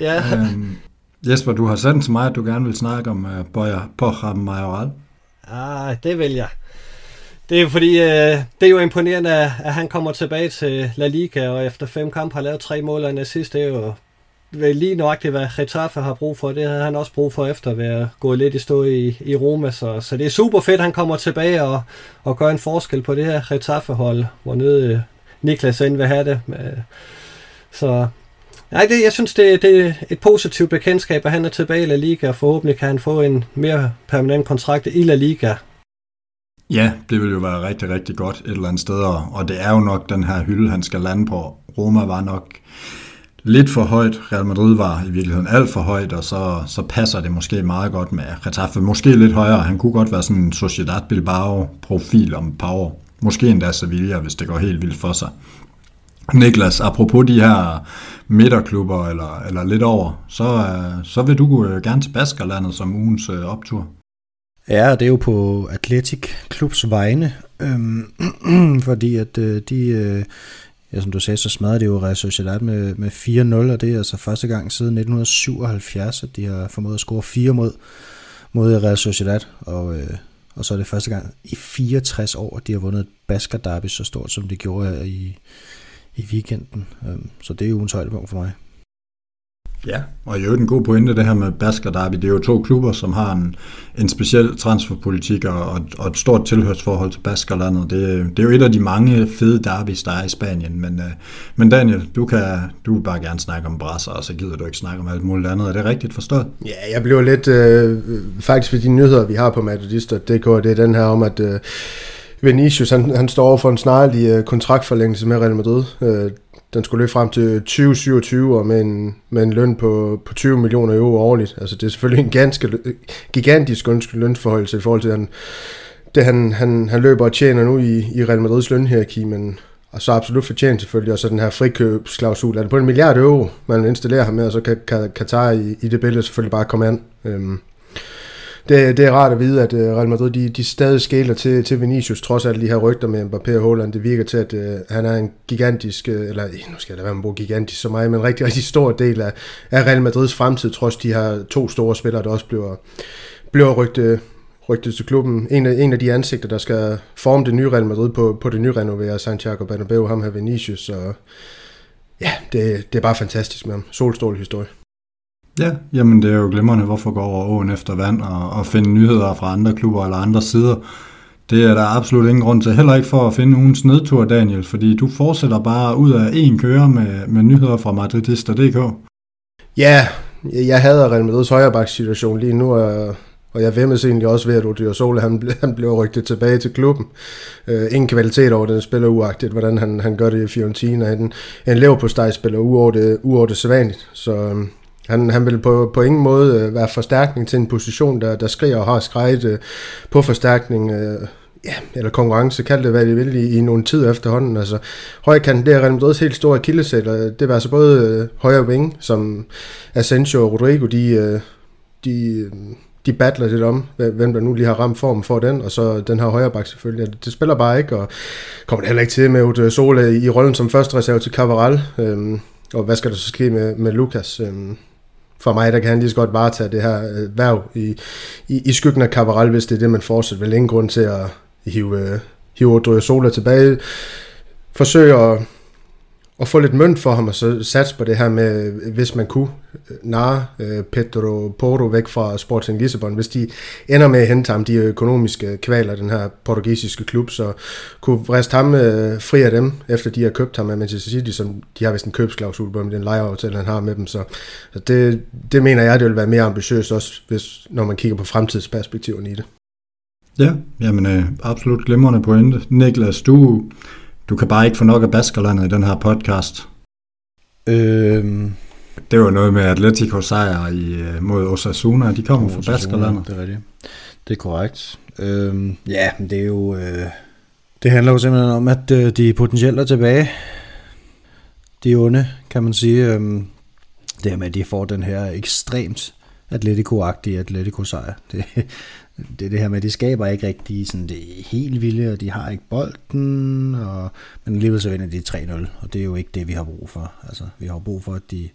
Ja. Øhm, Jesper, du har sendt til mig, at du gerne vil snakke om uh, Boja Borja Majoral. Ah, det vil jeg. Det er fordi, øh, det er jo imponerende, at han kommer tilbage til La Liga, og efter fem kampe har lavet tre mål og en assist. Det er jo lige nøjagtigt, hvad Getafe har brug for. Det havde han også brug for efter at være gået lidt i stå i, i Roma. Så, så det er super fedt, at han kommer tilbage og, og gør en forskel på det her Getafe-hold, hvor nede øh, Niklas end vil have det. Øh, så nej, det, jeg synes, det, det er et positivt bekendtskab, at han er tilbage i La Liga, og forhåbentlig kan han få en mere permanent kontrakt i La Liga. Ja, det vil jo være rigtig, rigtig godt et eller andet sted, og det er jo nok den her hylde, han skal lande på. Roma var nok lidt for højt. Real Madrid var i virkeligheden alt for højt, og så, så passer det måske meget godt med Getafe. Måske lidt højere. Han kunne godt være sådan en Sociedad Bilbao-profil om et par år. Måske endda Sevilla, hvis det går helt vildt for sig. Niklas, apropos de her midterklubber eller, eller lidt over, så, øh, så vil du øh, gerne til Baskerlandet som ugens øh, optur. Ja, det er jo på Atletic Klubs vegne, øhm, fordi at øh, de øh, ja, som du sagde, så smadrede det jo Real Sociedad med, med 4-0, og det er altså første gang siden 1977, at de har formået at score fire mod, mod Real Sociedad, og, øh, og så er det første gang i 64 år, at de har vundet et Basker Derby så stort, som de gjorde i, i weekenden. Øhm, så det er jo en højdepunkt for mig. Ja, og i øvrigt en god pointe, det her med Basker Derby. Det er jo to klubber, som har en, en speciel transferpolitik og, og et stort tilhørsforhold til Baskerlandet. Det, det er jo et af de mange fede derbys, der er i Spanien. Men, øh, men Daniel, du, kan, du vil bare gerne snakke om brasser, og så gider du ikke snakke om alt muligt andet. Er det rigtigt forstået? Ja, jeg blev lidt... Øh, faktisk ved de nyheder, vi har på madridist.dk, det er den her om, at... Øh, Vinicius, han, han står over for en snarlig øh, kontraktforlængelse med Real Madrid. Øh, den skulle løbe frem til 2027 og med en, med en løn på, på 20 millioner euro årligt. Altså det er selvfølgelig en ganske gigantisk lønforhold i forhold til han, det, han, han, han løber og tjener nu i, i Real Madrids lønhierarki, men og så absolut fortjent selvfølgelig, og så den her frikøbsklausul, er det på en milliard euro, man installerer ham med, og så kan Katar i, i det billede selvfølgelig bare komme an. Øhm, det, det er rart at vide, at øh, Real Madrid de, de stadig skæler til, til Vinicius, trods alt de her rygter med Mbappé og Haaland. Det virker til, at uh, han er en gigantisk, øh, eller nu skal jeg da være med at bruge gigantisk så meget, men en rigtig, rigtig stor del af, af Real Madrids fremtid, trods de her to store spillere, der også bliver, bliver rygtet, rygtet til klubben. En af, en af de ansigter, der skal forme det nye Real Madrid på, på det nyrenoverede Santiago Bernabeu, ham her Vinicius, og ja, det, det er bare fantastisk med ham. Solstråle historie. Ja, jamen det er jo glimrende, hvorfor går over åen efter vand og, og finde nyheder fra andre klubber eller andre sider. Det er der absolut ingen grund til. Heller ikke for at finde ugens nedtur, Daniel, fordi du fortsætter bare ud af en køre med, med nyheder fra Madridista.dk. Ja, jeg hader Real Madrid's højreback situation lige nu, og jeg vemmes egentlig også ved, at Odio Sole, han, han blev rygtet tilbage til klubben. Uh, ingen kvalitet over den spiller uagtigt, hvordan han, han gør det i Fiorentina. En, en lever på spiller uover det, uover det sædvanligt. Så um, han, han vil på, på ingen måde øh, være forstærkning til en position, der, der skriger og har skrejet øh, på forstærkning. Øh, ja, eller konkurrence, kald det hvad de vil, i, i nogle tid efterhånden. Altså, højkanten, det er Real Madrid's helt store kildesæt, og det var altså både øh, højre wing, som Asensio og Rodrigo, de, øh, de, øh, de battler lidt om, hvem der nu lige har ramt form for den, og så den her højre bak selvfølgelig. Det, det spiller bare ikke, og kommer det heller ikke til med Ute Sole i rollen som første reserve til Cavaral. Øhm, og hvad skal der så ske med, med Lukas? Øhm, for mig, der kan han lige så godt varetage det her øh, værv i, i, i skyggen af Cavaral, hvis det er det, man fortsætter. Vel ingen grund til at hive, øh, hive Sola tilbage. Forsøg at, og få lidt mønt for ham, og så satse på det her med, hvis man kunne øh, narre øh, Pedro Porto væk fra Sporting Lissabon, hvis de ender med at hente ham de økonomiske kvaler, den her portugisiske klub, så kunne vriste ham øh, fri af dem, efter de har købt ham af Manchester City, som de har vist en købsklausul på med den lejeaftale, han har med dem, så, så det, det mener jeg, det vil være mere ambitiøst også, hvis, når man kigger på fremtidsperspektiverne i det. Ja, jamen øh, absolut glimrende pointe. Niklas, du, du kan bare ikke få nok af Baskerlandet i den her podcast. Øhm. Det var noget med Atletico sejr i, øh, mod Osasuna. De kommer fra Baskerlandet. Det er rigtigt. Det er korrekt. Øhm, ja, men det er jo... Øh, det handler jo simpelthen om, at øh, de potentielt er tilbage. De onde, kan man sige. Øhm, det er med, at de får den her ekstremt Atletico-agtige Atletico-sejr. Det, det er det her med, at de skaber ikke rigtig sådan det helt vilde, og de har ikke bolden, og, men alligevel så vinder de 3-0, og det er jo ikke det, vi har brug for. Altså, vi har brug for, at de,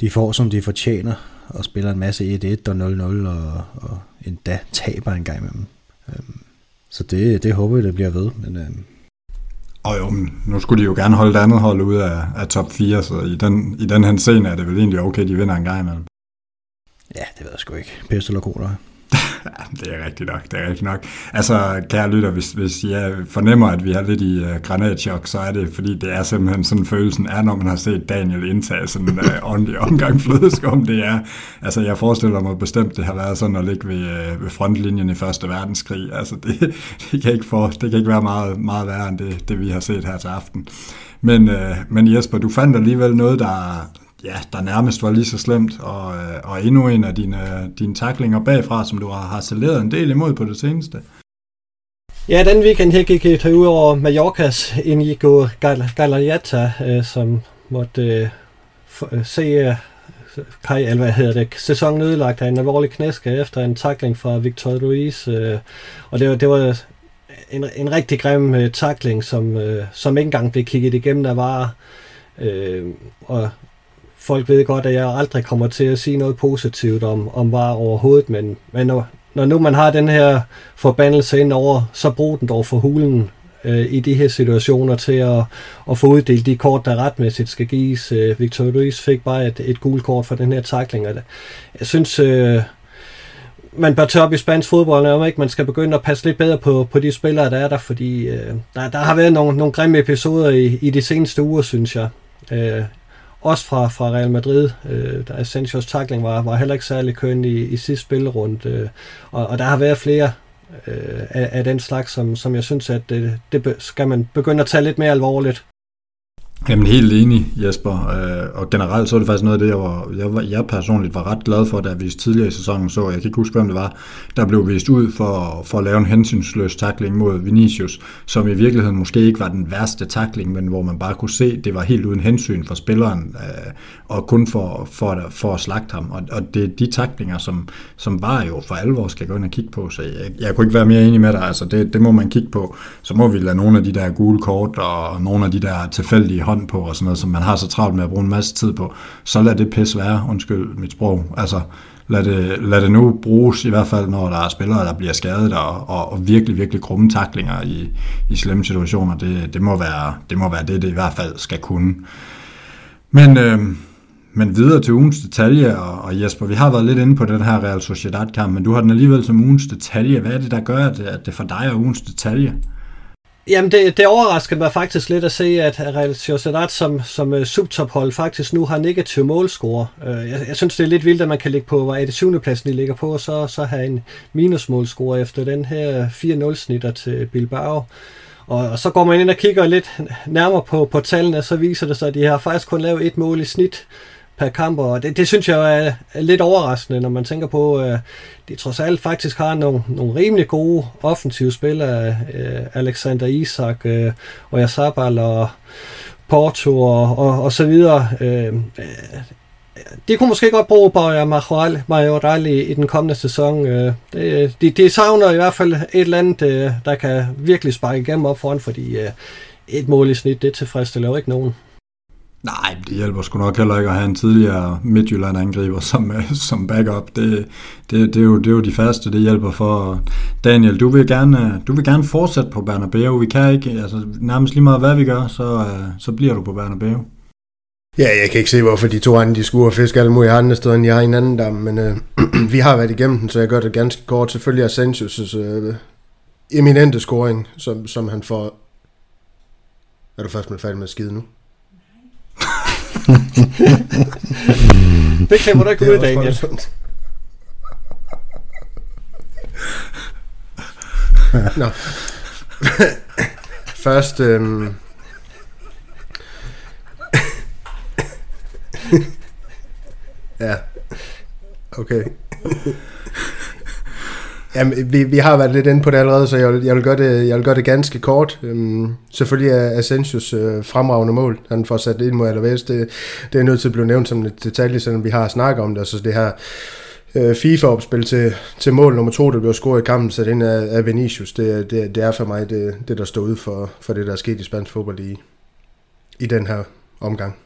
de får, som de fortjener, og spiller en masse 1-1 og 0-0, og, og endda taber en gang med dem. Øhm, så det, det håber jeg, det bliver ved, men... Øhm, og jo, nu skulle de jo gerne holde det andet hold ud af, af top 4, så i den, i den her scene er det vel egentlig okay, de vinder en gang imellem. Ja, det ved jeg sgu ikke. Pest eller cola. det er rigtigt nok, det er rigtigt nok. Altså, kære lytter, hvis, hvis jeg fornemmer, at vi har lidt i uh, granatchok, så er det, fordi det er simpelthen sådan, følelsen er, når man har set Daniel indtage sådan en uh, ordentlig omgang flødeskum. Det er, altså, jeg forestiller mig bestemt, det har været sådan at ligge ved, uh, ved frontlinjen i Første Verdenskrig. Altså, det, det, kan, ikke for, det kan ikke være meget, meget værre end det, det, vi har set her til aften. Men, uh, men Jesper, du fandt alligevel noget, der, ja, der nærmest var lige så slemt, og, øh, og endnu en af dine, dine taklinger bagfra, som du har harceleret en del imod på det seneste. Ja, den weekend her gik jeg ud over Mallorcas Inigo Galariata, øh, som måtte øh, øh, se øh, Kai, eller hvad hedder det, sæsonen ødelagt af en alvorlig knæske efter en takling fra Victor Ruiz. Øh, og det var, det var en, en rigtig grim øh, takling, som, øh, som ikke engang blev kigget igennem der var. Øh, og folk ved godt, at jeg aldrig kommer til at sige noget positivt om, om var overhovedet, men, men når, når nu man har den her forbandelse ind over, så brug den dog for hulen øh, i de her situationer til at, at få uddelt de kort, der retmæssigt skal gives. Øh, Victor Ruiz fik bare et, et gult kort for den her takling, jeg synes... Øh, man bør tage op i spansk fodbold, om ikke man skal begynde at passe lidt bedre på, på de spillere, der er der, fordi øh, der, der har været nogle, nogle grimme episoder i, i de seneste uger, synes jeg. Øh, også fra, fra Real Madrid. Øh, der Asensios takling var, var heller ikke særlig køn i, i sidste spillerunde, øh, og, og der har været flere øh, af, af den slags, som, som jeg synes, at øh, det, det skal man begynde at tage lidt mere alvorligt. Jamen helt enig, Jesper. Øh, og generelt så er det faktisk noget af det, jeg, var, jeg, var, jeg personligt var ret glad for, da vi tidligere i sæsonen så, jeg kan ikke huske, hvem det var, der blev vist ud for, for at lave en hensynsløs takling mod Vinicius, som i virkeligheden måske ikke var den værste takling, men hvor man bare kunne se, det var helt uden hensyn for spilleren, øh, og kun for, for, for at slagte ham. Og, og det er de taklinger, som, som var jo for alvor skal gå ind og kigge på, så jeg, jeg kunne ikke være mere enig med dig, altså det, det må man kigge på. Så må vi lade nogle af de der gule kort, og nogle af de der tilfældige hånd på og sådan noget, som man har så travlt med at bruge en masse tid på, så lad det pisse være, undskyld mit sprog. Altså, lad det, lad det nu bruges, i hvert fald når der er spillere, der bliver skadet, og, og, og virkelig, virkelig grumme taklinger i, i slemme situationer. Det, det, må være, det må være det, det i hvert fald skal kunne. Men, øh, men videre til ugens detalje, og, og Jesper, vi har været lidt inde på den her Real Sociedad-kamp, men du har den alligevel som ugens detalje. Hvad er det, der gør, at det, at det for dig er ugens detalje? Jamen, det, det overraskede mig faktisk lidt at se, at Real Sociedad som, som uh, subtophold faktisk nu har negativ målscore. Uh, øh, jeg, jeg synes, det er lidt vildt, at man kan ligge på, hvor er det syvende pladsen, de ligger på, og så, så have en minusmålscore efter den her 4-0-snitter til Bilbao. Og, og så går man ind og kigger lidt nærmere på, på tallene, så viser det sig, at de har faktisk kun lavet et mål i snit per kamp, og det, det synes jeg er, er lidt overraskende, når man tænker på, at de trods alt faktisk har nogle, nogle rimelig gode offensive spillere, øh, Alexander Isak, øh, og Jasabal og Porto og, og, og så videre. Øh, øh de kunne måske godt bruge Borja Majoral i, i den kommende sæson. Øh, det, de, de savner i hvert fald et eller andet, øh, der kan virkelig sparke igennem op foran, fordi øh, et mål i snit, det tilfredsstiller jo ikke nogen. Nej, det hjælper sgu nok heller ikke at have en tidligere Midtjylland-angriber som, øh, som backup. Det, det, det, er jo, det er jo de faste, det hjælper for. Daniel, du vil gerne, øh, du vil gerne fortsætte på Bernabeu. Vi kan ikke, altså nærmest lige meget hvad vi gør, så, øh, så bliver du på Bernabeu. Ja, jeg kan ikke se, hvorfor de to andre de skulle fiske alle mulige andre steder, end jeg har en anden dam, men øh, vi har været igennem den, så jeg gør det ganske kort. Selvfølgelig er Sanchez' øh, eminente scoring, som, som han får... Er du først med færdig med at skide nu? det kan du ikke ud, Daniel. Nå. Først, øhm, ja, okay. Jamen, vi, vi har været lidt inde på det allerede, så jeg vil, jeg vil, gøre, det, jeg vil gøre det ganske kort. Øhm, selvfølgelig er Asensios øh, fremragende mål, han får sat ind mod Alaves, det, det er nødt til at blive nævnt som et detalje, selvom vi har snakket om det. Altså det her øh, FIFA-opspil til, til mål nummer to, der bliver scoret i kampen, sat ind af, af Vinicius, det, det, det er for mig det, det, der står ud for, for det, der er sket i spansk fodbold i, i den her omgang.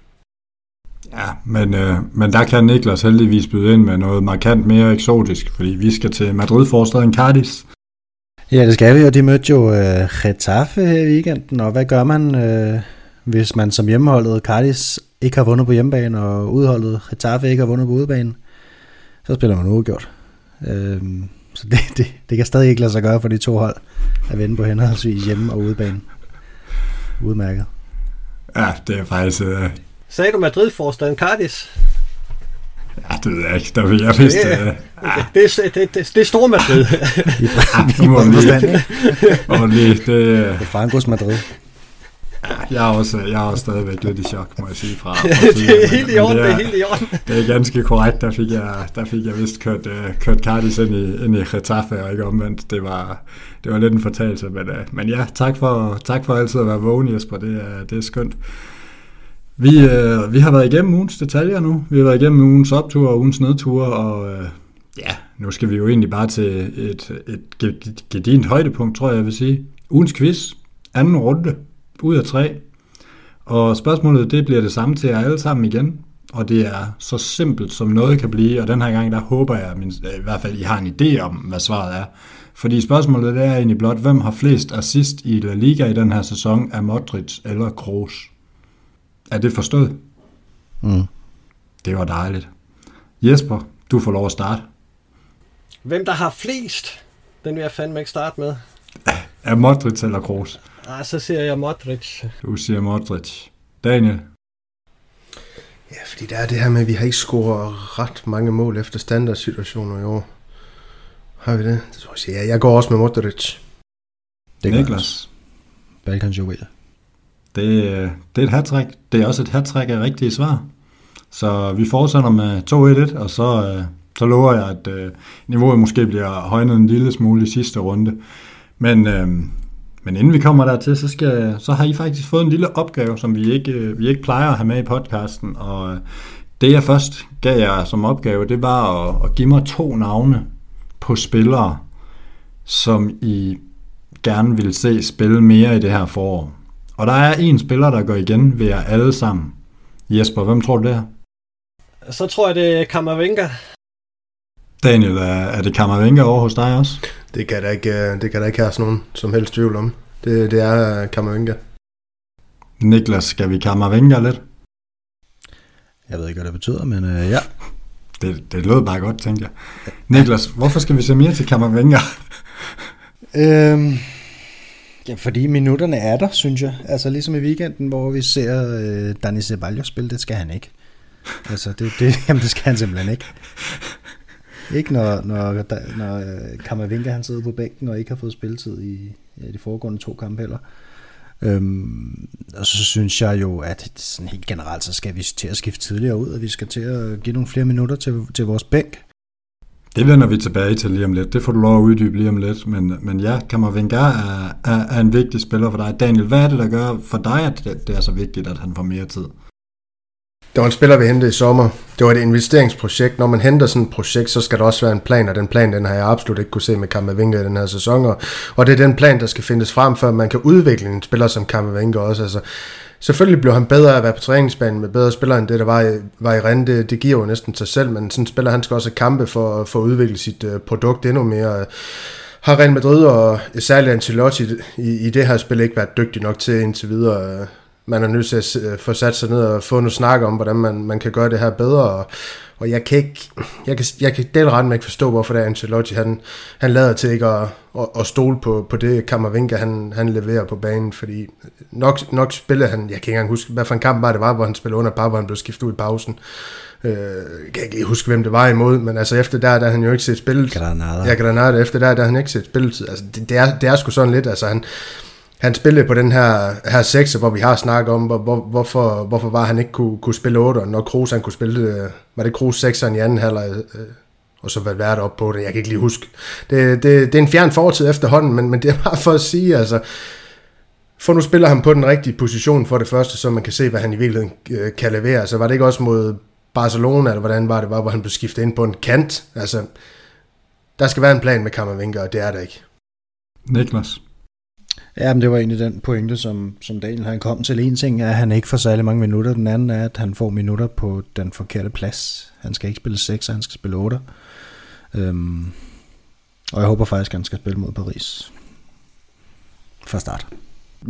Ja, men, øh, men der kan Niklas heldigvis byde ind med noget markant mere eksotisk, fordi vi skal til Madrid-forstaden Cardis. Ja, det skal vi, og de mødte jo øh, Getafe her i weekenden, og hvad gør man, øh, hvis man som hjemmeholdet Cardis ikke har vundet på hjemmebane, og udholdet Getafe ikke har vundet på udebane? Så spiller man uafgjort. Øh, så det, det, det kan stadig ikke lade sig gøre for de to hold at vinde på henholdsvis hjemme og udebane. Udmærket. Ja, det er faktisk, øh, Sagde du Madrid-forstaden Cardis? Ja, det ved jeg ikke. Der vil jeg vidste... Det, uh, ja. det, det, det, det, det er stor Madrid. ja, må lige, og lige, det, det er Frankos Madrid. Ja, jeg er, også, jeg er også stadigvæk lidt i chok, må jeg sige. Fra, fra det er helt i orden, det er, det er helt i orden. Det er ganske korrekt, der fik jeg, der fik jeg vist kørt, uh, kørt Cardis ind i, ind i Getafe, og ikke omvendt. Det var, det var lidt en fortalelse, men, uh, men ja, tak for, tak for altid at være vågen, Jesper. Det er, det er skønt. Vi, øh, vi har været igennem ugens detaljer nu. Vi har været igennem ugens optur og ugens nedtur, og øh, ja, nu skal vi jo egentlig bare til et, et gedint højdepunkt, tror jeg, jeg vil sige. Ugens quiz, anden runde, ud af tre. Og spørgsmålet, det bliver det samme til jer alle sammen igen. Og det er så simpelt, som noget kan blive, og den her gang, der håber jeg, øh, i hvert fald, I har en idé om, hvad svaret er. Fordi spørgsmålet det er egentlig blot, hvem har flest assist i La Liga i den her sæson af Modric eller Kroos? Er det forstået? Mm. Det var dejligt. Jesper, du får lov at starte. Hvem der har flest, den vil jeg fandme ikke starte med. Er Modric eller Kroos? Nej, så siger jeg Modric. Du siger Modric. Daniel? Ja, fordi der er det her med, at vi har ikke scoret ret mange mål efter standardsituationer i år. Har vi det? Det tror jeg, ja, jeg går også med Modric. Det Niklas? Balkans juvel. Det, øh, det er et hat Det er også et hat af rigtige svar. Så vi fortsætter med 2-1-1, og så, øh, så lover jeg, at øh, niveauet måske bliver højnet en lille smule i sidste runde. Men, men inden vi kommer dertil, så, skal, så har I faktisk fået en lille opgave, som vi ikke, vi ikke plejer at have med i podcasten. Og det jeg først gav jer som opgave, det var at, at give mig to navne på spillere, som I gerne vil se spille mere i det her forår. Og der er en spiller, der går igen ved jer alle sammen. Jesper, hvem tror du det er? Så tror jeg, det er Kammervenga. Daniel, er det Kammervenga over hos dig også? Det kan der ikke, øh, det kan der ikke have nogen som helst tvivl om. Det, det er Kammervenga. Niklas, skal vi Kammervenga lidt? Jeg ved ikke, hvad det betyder, men øh, ja. Det, det lød bare godt, tænkte jeg. Niklas, hvorfor skal vi se mere til Kammervenga? øhm, Ja, fordi minutterne er der, synes jeg. Altså ligesom i weekenden, hvor vi ser øh, Dani Ceballos spille, det skal han ikke. Altså, det, det, jamen, det skal han simpelthen ikke. Ikke når, når, når øh, Kammervinka han sidder på bænken og ikke har fået spilletid i ja, de foregående to kampe heller. Øhm, og så synes jeg jo, at sådan helt generelt, så skal vi til at skifte tidligere ud, og vi skal til at give nogle flere minutter til, til vores bænk. Det vender vi tilbage til lige om lidt. Det får du lov at uddybe lige om lidt. Men, men ja, Kammervenger er, er, er en vigtig spiller for dig. Daniel, hvad er det, der gør for dig, at det, det er så vigtigt, at han får mere tid? Det var en spiller, vi hentede i sommer. Det var et investeringsprojekt. Når man henter sådan et projekt, så skal der også være en plan, og den plan, den har jeg absolut ikke kunne se med Kammervenger i den her sæson. Og det er den plan, der skal findes frem, før man kan udvikle en spiller som Kammervenger også. Altså, Selvfølgelig blev han bedre at være på træningsbanen med bedre spillere end det, der var i, var i Rennes. Det, det giver jo næsten sig selv, men sådan en spiller, han skal også kampe for, for at udvikle sit øh, produkt endnu mere. Har Real Madrid og øh, særligt Ancelotti i, i det her spil ikke været dygtig nok til indtil videre. Øh, man er nødt til at få sat sig ned og få noget snak om, hvordan man, man kan gøre det her bedre. Og, og jeg kan ikke, jeg kan, jeg kan del ret med ikke forstå, hvorfor det er Ancelotti, han, han lader til ikke at, at, at stole på, på det Kammervinka, han, han leverer på banen, fordi nok, nok spiller han, jeg kan ikke engang huske, hvad for en kamp var det var, hvor han spillede under par, hvor han blev skiftet ud i pausen. Øh, jeg kan ikke lige huske, hvem det var imod, men altså efter der, der han jo ikke set spillet. Granada. Ja, Granada. Efter der, der han ikke set spilletid. Altså det, det, er, det er sgu sådan lidt, altså han, han spillede på den her, her 6, hvor vi har snakket om, hvor, hvor, hvorfor, hvorfor var han ikke kunne, kunne spille 8, når Kroos han kunne spille, øh, var det Kroos 6'eren i anden halvleg, øh, og så var været op på det, jeg kan ikke lige huske. Det, det, det er en fjern fortid efterhånden, men, men det er bare for at sige, altså, for nu spiller han på den rigtige position for det første, så man kan se, hvad han i virkeligheden øh, kan levere. Altså var det ikke også mod Barcelona, eller hvordan var det, var, hvor han blev skiftet ind på en kant? Altså, der skal være en plan med Kammervinger, og det er der ikke. Niklas? Ja, men det var egentlig den pointe, som, som Daniel han kom til. En ting er, at han ikke får særlig mange minutter. Den anden er, at han får minutter på den forkerte plads. Han skal ikke spille 6, han skal spille 8. Øhm, og jeg håber faktisk, at han skal spille mod Paris. Fra start.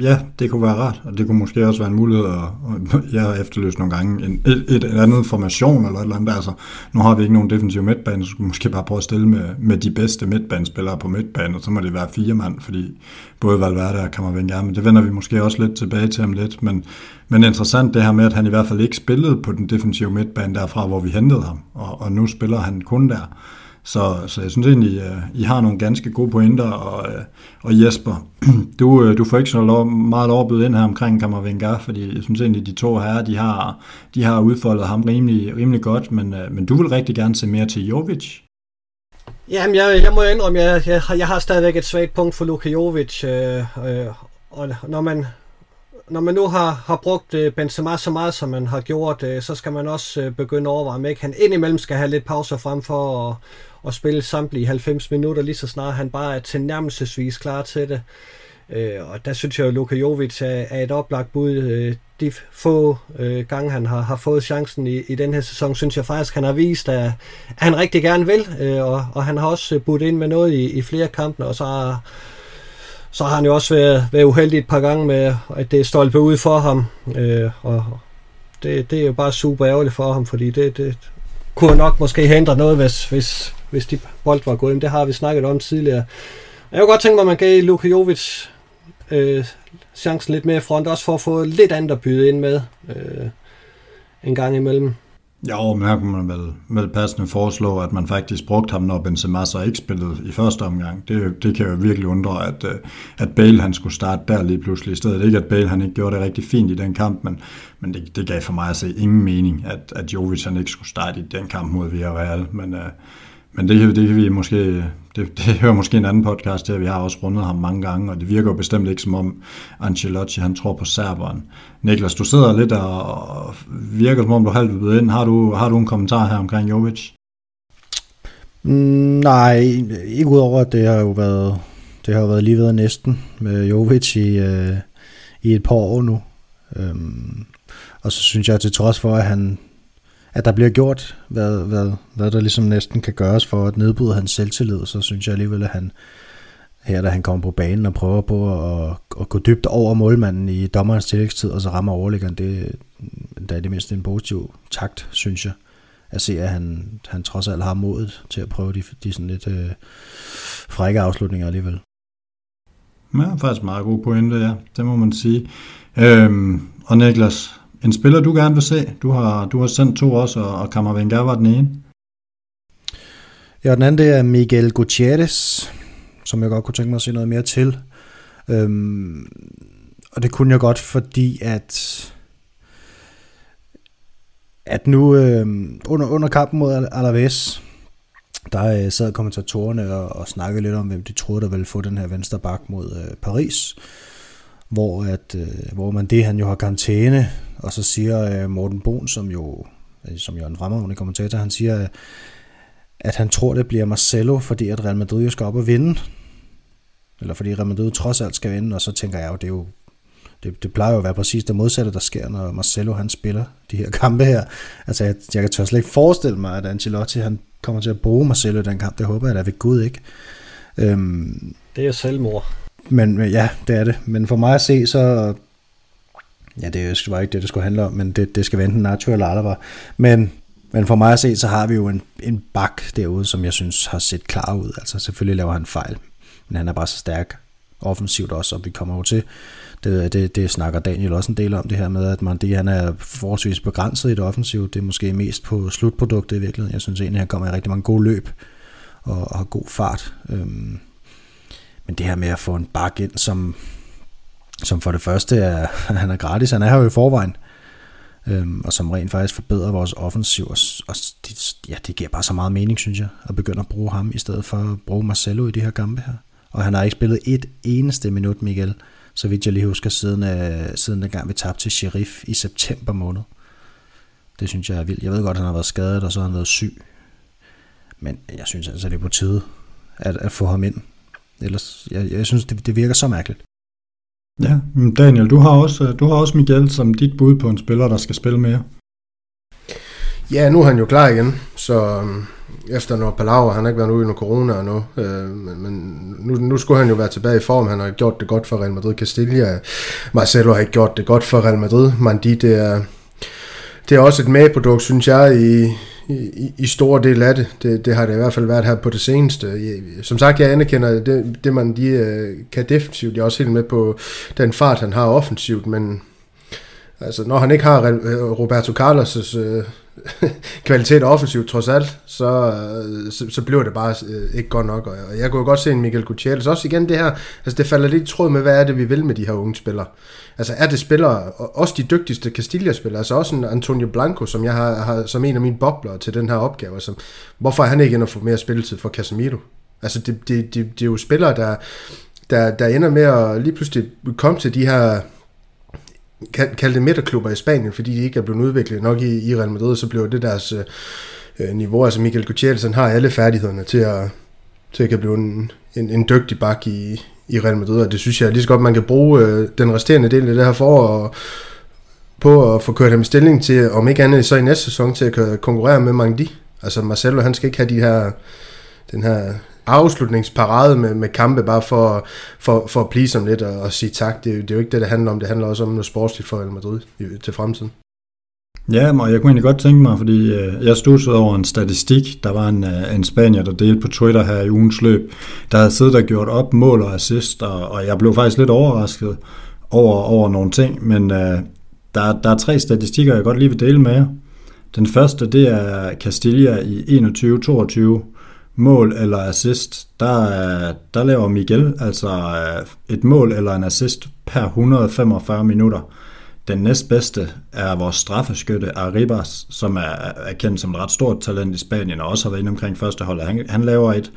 Ja, det kunne være rart, og det kunne måske også være en mulighed, at, jeg har efterløst nogle gange en, et, et andet formation eller et eller andet. Altså, nu har vi ikke nogen defensiv midtbane, så skulle vi måske bare prøve at stille med, med de bedste midtbanespillere på midtbanen, og så må det være fire mand, fordi både Valverde og Kammervenger, men det vender vi måske også lidt tilbage til om lidt. Men, men interessant det her med, at han i hvert fald ikke spillede på den defensive midtbane derfra, hvor vi hentede ham, og, og nu spiller han kun der. Så, så jeg synes egentlig, uh, I har nogle ganske gode pointer, og, øh, og Jesper, du, øh, du får ikke så lov, meget lov at byde ind her omkring Kammervengar, fordi jeg synes egentlig, de to her, de har, de har udfoldet ham rimelig, rimelig godt, men, men du vil rigtig gerne se mere til Jovic. Jamen, jeg, jeg må indrømme, jeg, jeg, jeg har stadigvæk et svagt punkt for Luka Jovic, øh, øh, og når man, når man nu har, har brugt øh, Benzema så meget, som man har gjort, øh, så skal man også øh, begynde at overveje, om ikke han indimellem skal have lidt pauser frem for at, at spille samtlige 90 minutter, lige så snart han bare er tilnærmelsesvis klar til det. Øh, og der synes jeg, at Luka Jovic er, er et oplagt bud. Øh, de få øh, gange, han har, har fået chancen i, i den her sæson, synes jeg faktisk, han har vist, at, at han rigtig gerne vil. Øh, og, og han har også budt ind med noget i, i flere kampe, og så har, så har han jo også været, været uheldig et par gange med, at det er stolpe ud for ham. Øh, og det, det er jo bare super ærgerligt for ham, fordi det, det kunne nok måske hindre noget, hvis, hvis, hvis de bold var gået ind. Det har vi snakket om tidligere. Jeg kunne godt tænke mig, at man gav Luka Jovic øh, chancen lidt mere front, også for at få lidt andet at byde ind med øh, en gang imellem. Ja, men her kunne man vel, vel passende foreslå, at man faktisk brugte ham, når Benzema så ikke spillede i første omgang. Det, det kan jo virkelig undre, at, øh, at Bale han skulle starte der lige pludselig i stedet. Ikke at Bale han ikke gjorde det rigtig fint i den kamp, men, men det, det gav for mig at se ingen mening, at, at Jovic han ikke skulle starte i den kamp mod Villarreal. Men, uh, men det, det kan vi måske, det, det hører måske en anden podcast til, vi har også rundet ham mange gange, og det virker jo bestemt ikke som om Ancelotti, han tror på serberen. Niklas, du sidder lidt og virker som om du halvt ved ind. Har du, har du en kommentar her omkring Jovic? Mm, nej, ikke udover at det har jo været, det har jo været lige ved næsten med Jovic i, øh, i et par år nu. Øhm, og så synes jeg, til trods for, at han at der bliver gjort, hvad, hvad, hvad der ligesom næsten kan gøres for at nedbryde hans selvtillid, så synes jeg alligevel, at han her, da han kommer på banen og prøver på at, at gå dybt over målmanden i dommerens tillægstid, og så rammer overliggeren, det, det er det mindste en positiv takt, synes jeg. At se, at han, han trods alt har modet til at prøve de, de sådan lidt øh, frække afslutninger alligevel. Ja, faktisk meget god pointe, ja. Det må man sige. Øhm, og Niklas, en spiller, du gerne vil se? Du har, du har sendt to også, og Kammervenger var den ene. Ja, den anden det er Miguel Gutierrez, som jeg godt kunne tænke mig at se noget mere til. Øhm, og det kunne jeg godt, fordi at at nu øh, under, under kampen mod Alaves, der øh, sad kommentatorerne og, og snakkede lidt om, hvem de troede, der ville få den her venstre bak mod øh, Paris, hvor, at, øh, hvor man det, han jo har karantæne, og så siger øh, Morten Bon, som jo, øh, som jo er en fremragende kommentator, han siger, at han tror, det bliver Marcelo, fordi at Real Madrid jo skal op og vinde, eller fordi Real Madrid trods alt skal vinde, og så tænker jeg jo, det er jo det, det plejer jo at være præcis det modsatte, der sker, når Marcelo han spiller de her kampe her. Altså, jeg, jeg kan tør slet ikke forestille mig, at Ancelotti han kommer til at bruge Marcelo i den kamp. Det håber jeg da ved Gud ikke. Øhm, det er selvmord. Men ja, det er det. Men for mig at se, så... Ja, det var ikke det, det skulle handle om, men det, det skal være enten Nacho eller Alaba. Men, men for mig at se, så har vi jo en, en bak derude, som jeg synes har set klar ud. Altså selvfølgelig laver han fejl, men han er bare så stærk offensivt også, og vi kommer jo til det, det, det snakker Daniel også en del om, det her med, at man, det, han er forholdsvis begrænset i det offensive. Det er måske mest på slutproduktet i virkeligheden. Jeg synes egentlig, han kommer i rigtig mange gode løb og, og har god fart. Øhm, men det her med at få en bak ind, som, som for det første er, han er gratis, han er her jo i forvejen, øhm, og som rent faktisk forbedrer vores offensiv, og, og det, ja, det giver bare så meget mening, synes jeg, at begynde at bruge ham, i stedet for at bruge Marcelo i de her kampe her. Og han har ikke spillet et eneste minut, Miguel, så vidt jeg lige husker, siden, øh, siden den gang vi tabte til Sheriff i september måned. Det synes jeg er vildt. Jeg ved godt, at han har været skadet, og så har han været syg. Men jeg synes altså, det er på tide at, at få ham ind. Ellers, jeg, jeg synes, det, det virker så mærkeligt. Ja, Daniel, du har, også, øh, du har også Miguel som dit bud på en spiller, der skal spille mere. Ja, nu er han jo klar igen, så øhm, efter noget palaver, han har ikke været ude i noget corona og noget, øh, men, men nu, nu skulle han jo være tilbage i form, han har gjort det godt for Real Madrid, Castilla, Marcelo har ikke gjort det godt for Real Madrid, Mandi, det er, det er også et medprodukt, synes jeg, i, i, i store del af det. det. Det har det i hvert fald været her på det seneste. Som sagt, jeg anerkender det, det man de, øh, kan defensivt. Jeg er også helt med på den fart, han har offensivt, men altså, når han ikke har øh, Roberto Carlos' øh, kvalitet offensivt trods alt, så, øh, så, så bliver det bare øh, ikke godt nok. Og jeg kunne godt se en Michael Gutierrez. Også igen det her, altså det falder lidt i tråd med, hvad er det, vi vil med de her unge spillere. Altså er det spillere, også de dygtigste Castilla-spillere, altså også en Antonio Blanco, som jeg har, har som en af mine bobler til den her opgave. Altså, hvorfor er han ikke endnu og få mere spilletid for Casemiro? Altså det, det, det, det er jo spillere, der, der, der ender med at lige pludselig komme til de her kalde det midterklubber i Spanien, fordi de ikke er blevet udviklet nok i, i Real Madrid, så bliver det deres øh, øh niveau. Altså Michael Gutierrez har alle færdighederne til at, til at kan blive en, en, en dygtig bak i, i Real Madrid, og det synes jeg lige så godt, man kan bruge øh, den resterende del af det her forår og, på at få kørt ham i stilling til, om ikke andet så i næste sæson, til at konkurrere med Mangdi. Altså Marcelo, han skal ikke have de her, den her afslutningsparade med, med kampe, bare for, for, for at blive som lidt og, og sige tak. Det, det er jo ikke det, det handler om. Det handler også om noget sportsligt for Real Madrid i, til fremtiden. Ja, og jeg kunne egentlig godt tænke mig, fordi øh, jeg stussede over en statistik. Der var en, øh, en spanier, der delte på Twitter her i ugens løb, der havde siddet og gjort op mål og assist, og, og jeg blev faktisk lidt overrasket over, over nogle ting, men øh, der, der er tre statistikker, jeg godt lige vil dele med jer. Den første, det er Castilla i 21-22, mål eller assist, der, der laver Miguel altså øh, et mål eller en assist per 145 minutter. Den næstbedste er vores straffeskytte Arribas, som er, er kendt som et ret stort talent i Spanien, og også har været inde omkring første hold. Han, han laver et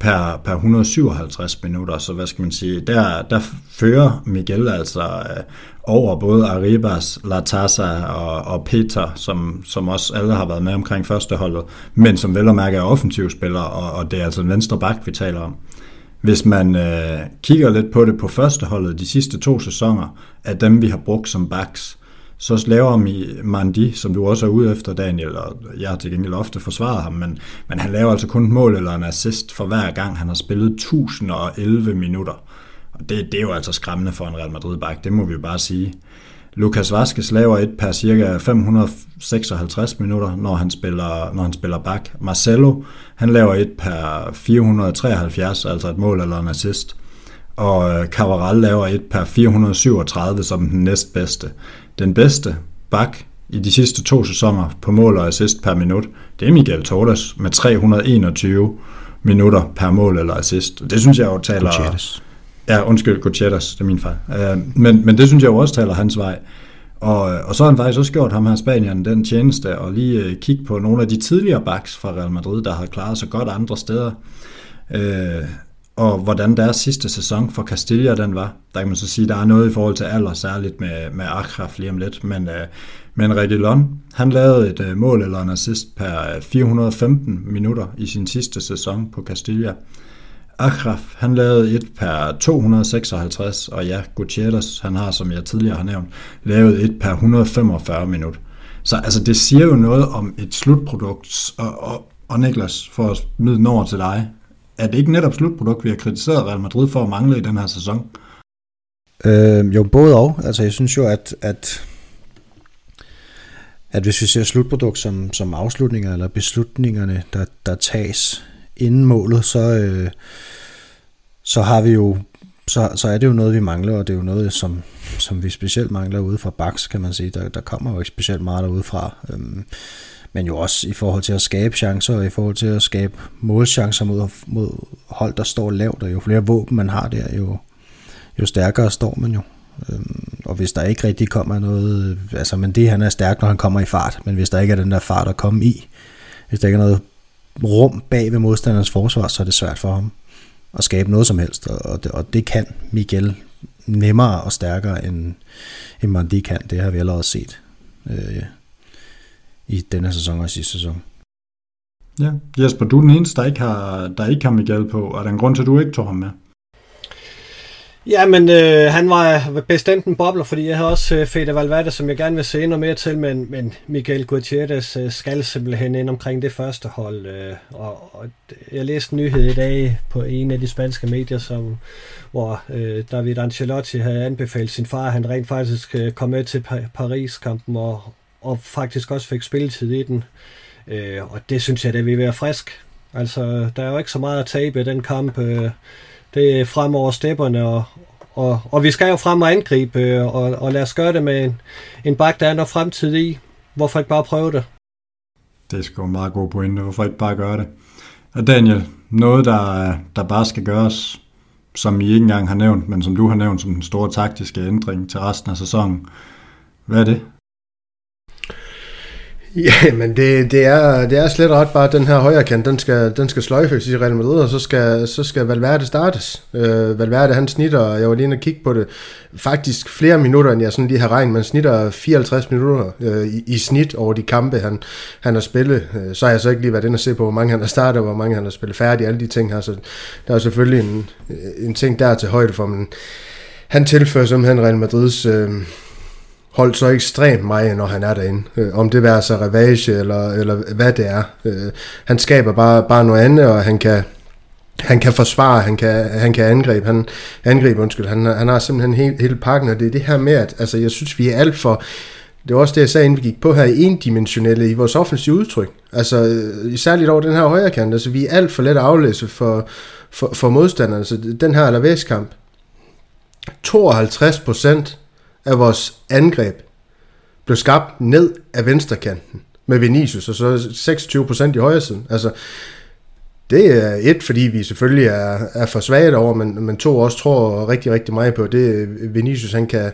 per, per 157 minutter, så hvad skal man sige, der, der fører Miguel altså øh, over både Arribas, Latasa og, og Peter, som, som også alle har været med omkring førsteholdet, men som vel og mærke er offensivspillere, og, og det er altså en venstre bak, vi taler om. Hvis man øh, kigger lidt på det på førsteholdet de sidste to sæsoner, af dem vi har brugt som backs, så laver Mandi, som du også er ude efter, Daniel, og jeg har til gengæld ofte forsvaret ham, men, men han laver altså kun et mål eller en assist for hver gang, han har spillet 1011 minutter. Og det, det er jo altså skræmmende for en Real Madrid-bak, det må vi jo bare sige. Lukas Vaskes laver et per cirka 556 minutter, når han spiller, når han spiller bak. Marcelo, han laver et per 473, altså et mål eller en assist. Og øh, Cavaral laver et per 437 som den næstbedste. Den bedste bak i de sidste to sæsoner på mål og assist per minut, det er Miguel Torres med 321 minutter per mål eller assist. Det synes jeg jo taler... Ja, undskyld, Gutierrez, det er min fejl. Øh, men, men det synes jeg jo også taler hans vej. Og, og så har han faktisk også gjort ham her Spanien den tjeneste og lige øh, kigge på nogle af de tidligere backs fra Real Madrid, der har klaret sig godt andre steder. Øh, og hvordan deres sidste sæson for Castilla den var. Der kan man så sige, der er noget i forhold til alder, særligt med, med Akraf lige om lidt, men, øh, men Reguilon, han lavede et øh, mål eller en assist per øh, 415 minutter i sin sidste sæson på Castilla. Akraf, han lavede et per 256, og ja, Gutierrez, han har, som jeg tidligere har nævnt, lavet et per 145 minut. Så altså, det siger jo noget om et slutprodukt, og, og, og Niklas, for at smide den over til dig, er det ikke netop slutprodukt, vi har kritiseret Real Madrid for at mangle i den her sæson? Øh, jo, både og. Altså, jeg synes jo, at, at, at hvis vi ser slutprodukt som, som afslutninger eller beslutningerne, der, der tages inden målet, så, øh, så har vi jo så, så er det jo noget, vi mangler, og det er jo noget, som, som vi specielt mangler ude fra Bax, kan man sige. Der, der kommer jo ikke specielt meget derude fra. Øhm, men jo også i forhold til at skabe chancer, og i forhold til at skabe målchancer mod, mod hold, der står lavt, og jo flere våben man har der, jo, jo stærkere står man jo. Øhm, og hvis der ikke rigtig kommer noget, altså men det han er stærk, når han kommer i fart, men hvis der ikke er den der fart at komme i, hvis der ikke er noget rum bag ved modstanderens forsvar, så er det svært for ham at skabe noget som helst, og det, og det kan Miguel nemmere og stærkere end, end Mandi kan, det har vi allerede set. Øh, i denne sæson og sidste sæson. Ja, Jesper, du er den eneste, der ikke har, der ikke har Miguel på. Er der en grund til, at du ikke tog ham med? Ja, men øh, han var bestemt en bobler, fordi jeg har også øh, Fede Valverde, som jeg gerne vil se endnu mere til, men, men Miguel Gutierrez øh, skal simpelthen ind omkring det første hold. Øh, og, og jeg læste en nyhed i dag på en af de spanske medier, som, hvor øh, David Ancelotti havde anbefalet sin far, at han rent faktisk øh, kom med til Paris-kampen og, og faktisk også fik spilletid i den. Øh, og det synes jeg, det vil være frisk. Altså, der er jo ikke så meget at tabe i den kamp. Øh, det er frem over stepperne, og, og, og vi skal jo frem og angribe, øh, og, og lad os gøre det med en, en bak, der er noget fremtid i. Hvorfor ikke bare prøve det? Det er sgu en meget god pointe. Hvorfor ikke bare gøre det? Og Daniel, noget, der, der bare skal gøres, som I ikke engang har nævnt, men som du har nævnt som den store taktiske ændring til resten af sæsonen. Hvad er det? Ja, men det, det, er, det er slet ret bare, at den her højre kant, den skal, den skal sløjfes i Real Madrid, og så skal, så skal Valverde startes. Øh, Valverde, han snitter, jeg var lige inde og kigge på det, faktisk flere minutter, end jeg sådan lige har regnet, men snitter 54 minutter øh, i, i, snit over de kampe, han, han har spillet. Øh, så har jeg så ikke lige været inde og se på, hvor mange han har startet, hvor mange han har spillet færdigt, alle de ting her, så der er selvfølgelig en, en ting der til højde for, men han tilfører simpelthen Real Madrids... Øh, holdt så ekstremt meget, når han er derinde. Øh, om det er så revage, eller, eller hvad det er. Øh, han skaber bare, bare noget andet, og han kan, han kan forsvare, han kan, han kan angribe, han angribe, undskyld, han, han har simpelthen hele, hele pakken, og det er det her med, at altså, jeg synes, vi er alt for, det var også det, jeg sagde, inden vi gik på her, endimensionelle i vores offensive udtryk. Altså, øh, særligt over den her højre kant, altså, vi er alt for let at aflæse for, for, for modstanderne. Altså, den her Alaves-kamp, 52 procent af vores angreb blev skabt ned af venstrekanten med Vinicius, og så 26% i højre siden. Altså, det er et, fordi vi selvfølgelig er, er for svage over, men, men to også tror rigtig, rigtig meget på det. Vinicius, han kan,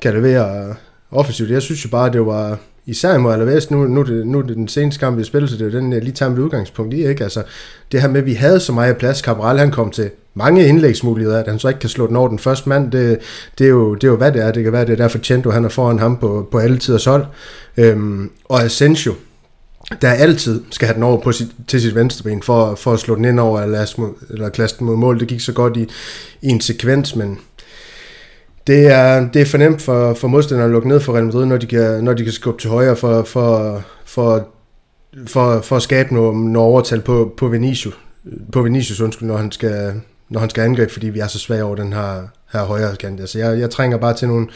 kan levere offensivt. Jeg synes jo bare, det var især imod Alaves, nu, nu, det, nu er det den seneste kamp, vi har spillet, så det er den, jeg lige tager med udgangspunkt i, ikke? Altså, det her med, at vi havde så meget plads, Cabral han kom til mange indlægsmuligheder, at han så ikke kan slå den over den første mand, det, det, er, jo, det er jo hvad det er, det kan være, det er derfor Chento, han er foran ham på, på alle tiders hold, øhm, og Asensio, der altid skal have den over på sit, til sit venstre ben, for, for at slå den ind over, eller, eller klasse den mod mål, det gik så godt i, i en sekvens, men det er, det er for nemt for, for modstanderne at lukke ned for Real Madrid, når de kan, når de kan skubbe til højre for, for, for, for, for at skabe noget, noget overtal på, på Vinicius, på Vinicius undskyld, når han skal, når han skal angribe, fordi vi er så svage over den her, her højre kant. Altså jeg, jeg trænger bare til nogle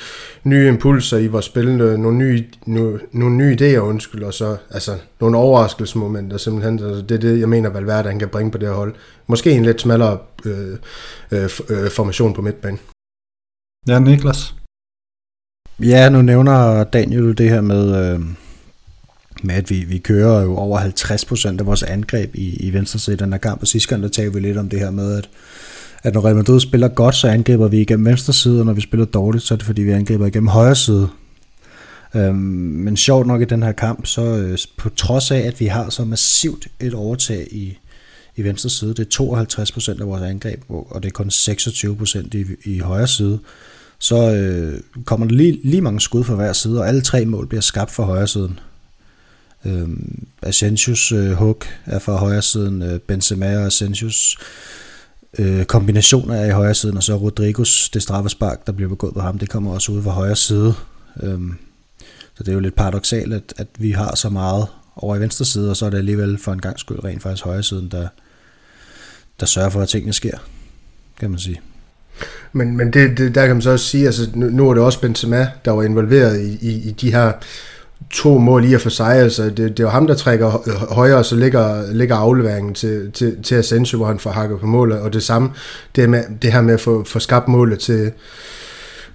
nye impulser i vores spil, nogle nye, nogle, nogle nye idéer, undskyld, og så altså, nogle overraskelsesmomenter simpelthen. Altså, det er det, jeg mener, Valverde han kan bringe på det her hold. Måske en lidt smallere øh, øh, øh, formation på midtbanen. Ja, Niklas. Ja, nu nævner Daniel det her med, øh, med at vi, vi kører jo over 50% af vores angreb i, i venstre side den her kamp, og sidste gang der talte vi lidt om det her med, at, at når Real Madrid spiller godt, så angriber vi igennem venstre side, og når vi spiller dårligt, så er det fordi, vi angriber igennem højre side. Øhm, men sjovt nok i den her kamp, så øh, på trods af, at vi har så massivt et overtag i, i venstre side, det er 52% af vores angreb, og det er kun 26% i, i højre side, så øh, kommer der lige, lige mange skud fra hver side, og alle tre mål bliver skabt fra højre siden. Øh, Asensius øh, hook er fra højre siden, øh, Benzema og Asensius øh, kombinationer er i højre siden, og så Rodrigos, det straffespark, der bliver begået på ham, det kommer også ud fra højre side. Øh, så det er jo lidt paradoxalt, at, at vi har så meget over i venstre side, og så er det alligevel for en gang skyld rent faktisk højre siden, der, der sørger for, at tingene sker, kan man sige. Men, men det, det, der kan man så også sige, altså nu, nu er det også Benzema, der var involveret i, i, i de her to mål i og for sig. Altså, det, det er jo ham, der trækker højere, og så ligger, ligger afleveringen til, til, til Asensio, hvor han får hakket på målet. Og det samme, det, med, det her med at få, få skabt målet til,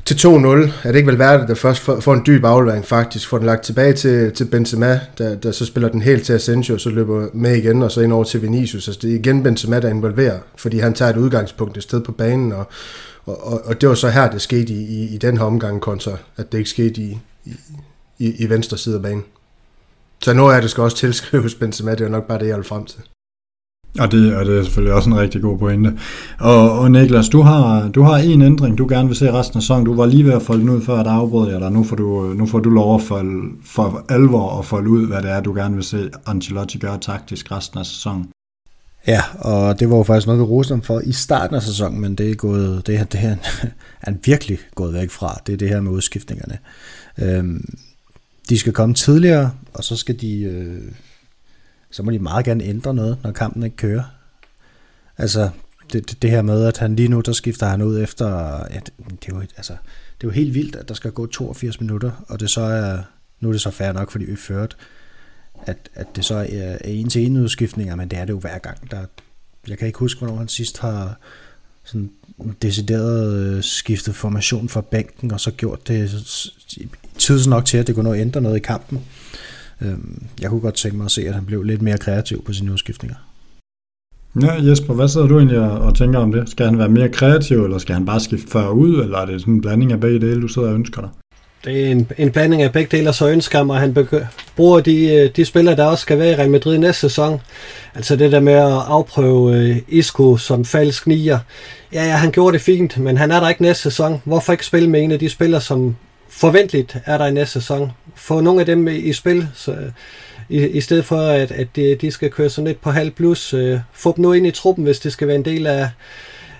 til 2-0. Er det ikke vel værd, at der først får, får en dyb aflevering faktisk, får den lagt tilbage til, til Benzema, der, der så spiller den helt til Asensio, så løber med igen, og så ind over til Vinicius. Altså, det er igen Benzema, der involverer, fordi han tager et udgangspunkt et sted på banen, og, og, og, og det var så her, det skete i, i, i den her omgang, kontra at det ikke skete i, i, i, i venstre side af banen. Så noget af det skal også tilskrives Benzema, det er nok bare det, jeg vil frem til. Og det, og det er selvfølgelig også en rigtig god pointe. Og, og Niklas, du har, du har en ændring, du gerne vil se resten af sæsonen. Du var lige ved at folde den ud, før at afbrød jeg dig. Nu får du, nu får du lov at folde, for alvor at folde ud, hvad det er, du gerne vil se Ancelotti gøre taktisk resten af sæsonen. Ja, og det var jo faktisk noget, vi roste for i starten af sæsonen, men det er, gået, det, her, det her er virkelig gået væk fra. Det er det her med udskiftningerne. Øhm, de skal komme tidligere, og så skal de... Øh, så må de meget gerne ændre noget, når kampen ikke kører. Altså, det, det, det her med, at han lige nu, der skifter han ud efter, ja, det, det, er jo, altså, det er jo helt vildt, at der skal gå 82 minutter, og det så er, nu er det så fair nok, fordi vi ført, at, at det så er en til en udskiftninger, men det er det jo hver gang. Der, jeg kan ikke huske, hvornår han sidst har sådan decideret øh, skiftet formation fra bænken, og så gjort det tids nok til, at det kunne nå at ændre noget i kampen. Øhm, jeg kunne godt tænke mig at se, at han blev lidt mere kreativ på sine udskiftninger. Ja, Jesper, hvad sidder du egentlig og tænker om det? Skal han være mere kreativ, eller skal han bare skifte før ud, eller er det sådan en blanding af begge dele, du sidder og ønsker dig? Det er en, en blanding af begge dele, og så ønsker mig, at han begy- bruger de, øh, de spillere, der også skal være i Real Madrid næste sæson. Altså det der med at afprøve uh, Isco som falsk nier. Ja, ja, han gjorde det fint, men han er der ikke næste sæson. Hvorfor ikke spille med en af de spillere, som forventeligt er der i næste sæson. Få nogle af dem i spil, så, øh, i, i stedet for at, at de, de skal køre sådan lidt på halv plus. Øh, få dem nu ind i truppen, hvis det skal være en del af,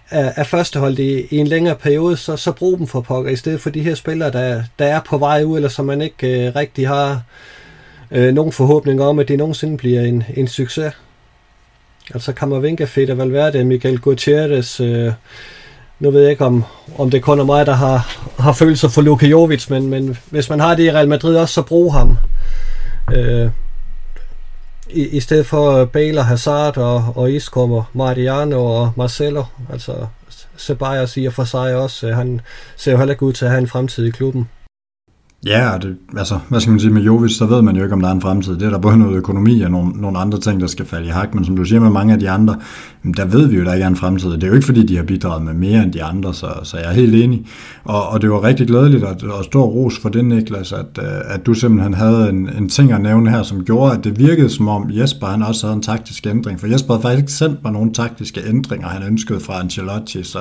af, af førsteholdet i, i en længere periode, så, så brug dem for pokker, i stedet for de her spillere, der, der er på vej ud, eller som man ikke øh, rigtig har øh, nogen forhåbninger om, at det nogensinde bliver en, en succes. Altså Kammervinka, Feder Valverde, Miguel Gutierrez, Øh, nu ved jeg ikke, om, om det kun er mig, der har, har følelser for Luka Jovic, men, men hvis man har det i Real Madrid også, så brug ham. Øh, i, I stedet for Bale og Hazard og, og Isco og Mariano og Marcelo. Altså Ceballos siger for sig også, øh, han ser jo heller ikke ud til at have en fremtid i klubben. Ja, det, altså, hvad skal man sige med Jovic, så ved man jo ikke, om der er en fremtid. Det er der både noget økonomi og nogle, nogle andre ting, der skal falde i hak, men som du siger med mange af de andre, der ved vi jo, der ikke er en fremtid. Det er jo ikke, fordi de har bidraget med mere end de andre, så, så jeg er helt enig. Og, og det var rigtig glædeligt, og, og stor ros for det, Niklas, at, øh, at du simpelthen havde en, en ting at nævne her, som gjorde, at det virkede som om Jesper han også havde en taktisk ændring. For Jesper havde faktisk ikke sendt mig nogle taktiske ændringer, han ønskede fra Ancelotti, så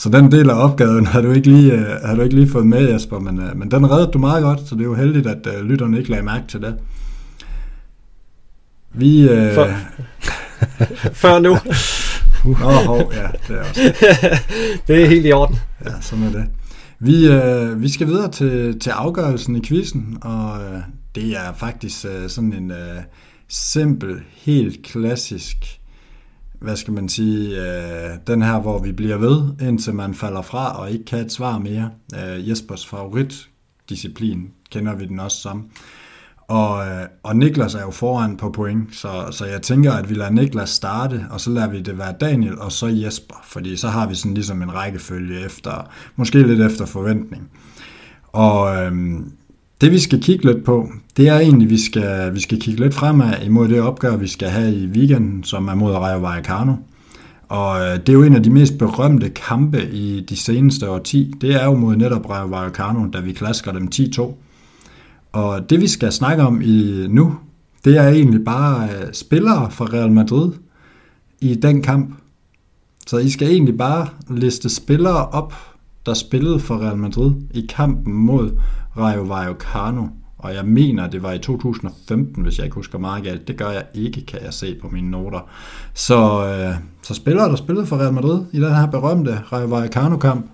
så den del af opgaven har du ikke lige, uh, har du ikke lige fået med, Jesper, men, uh, men den reddede du meget godt, så det er jo heldigt, at uh, lytterne ikke lagde mærke til det. Vi... Uh... Før, Før nu. Nå, hov, ja, det er også. det er helt i orden. Ja, sådan er det. Vi, uh, vi skal videre til, til afgørelsen i quizzen, og uh, det er faktisk uh, sådan en uh, simpel, helt klassisk hvad skal man sige, øh, den her, hvor vi bliver ved, indtil man falder fra og ikke kan et svar mere. Øh, Jespers favoritdisciplin kender vi den også som. Og, øh, og Niklas er jo foran på point, så, så jeg tænker, at vi lader Niklas starte, og så lader vi det være Daniel og så Jesper, fordi så har vi sådan ligesom en rækkefølge efter, måske lidt efter forventning. Og øh, det vi skal kigge lidt på, det er egentlig, at vi skal, vi skal kigge lidt fremad imod det opgør, vi skal have i weekenden, som er mod Rayo Vallecano. Og øh, det er jo en af de mest berømte kampe i de seneste årti. Det er jo mod netop Rayo Vallecano, da vi klasker dem 10-2. Og det vi skal snakke om i nu, det er egentlig bare øh, spillere fra Real Madrid i den kamp. Så I skal egentlig bare liste spillere op, der spillede for Real Madrid i kampen mod Rayo Vallecano. Og jeg mener, det var i 2015, hvis jeg ikke husker meget galt. Det gør jeg ikke, kan jeg se på mine noter. Så, øh, så spillere, der spillede for Real Madrid i den her berømte Rayo Vallecano-kamp.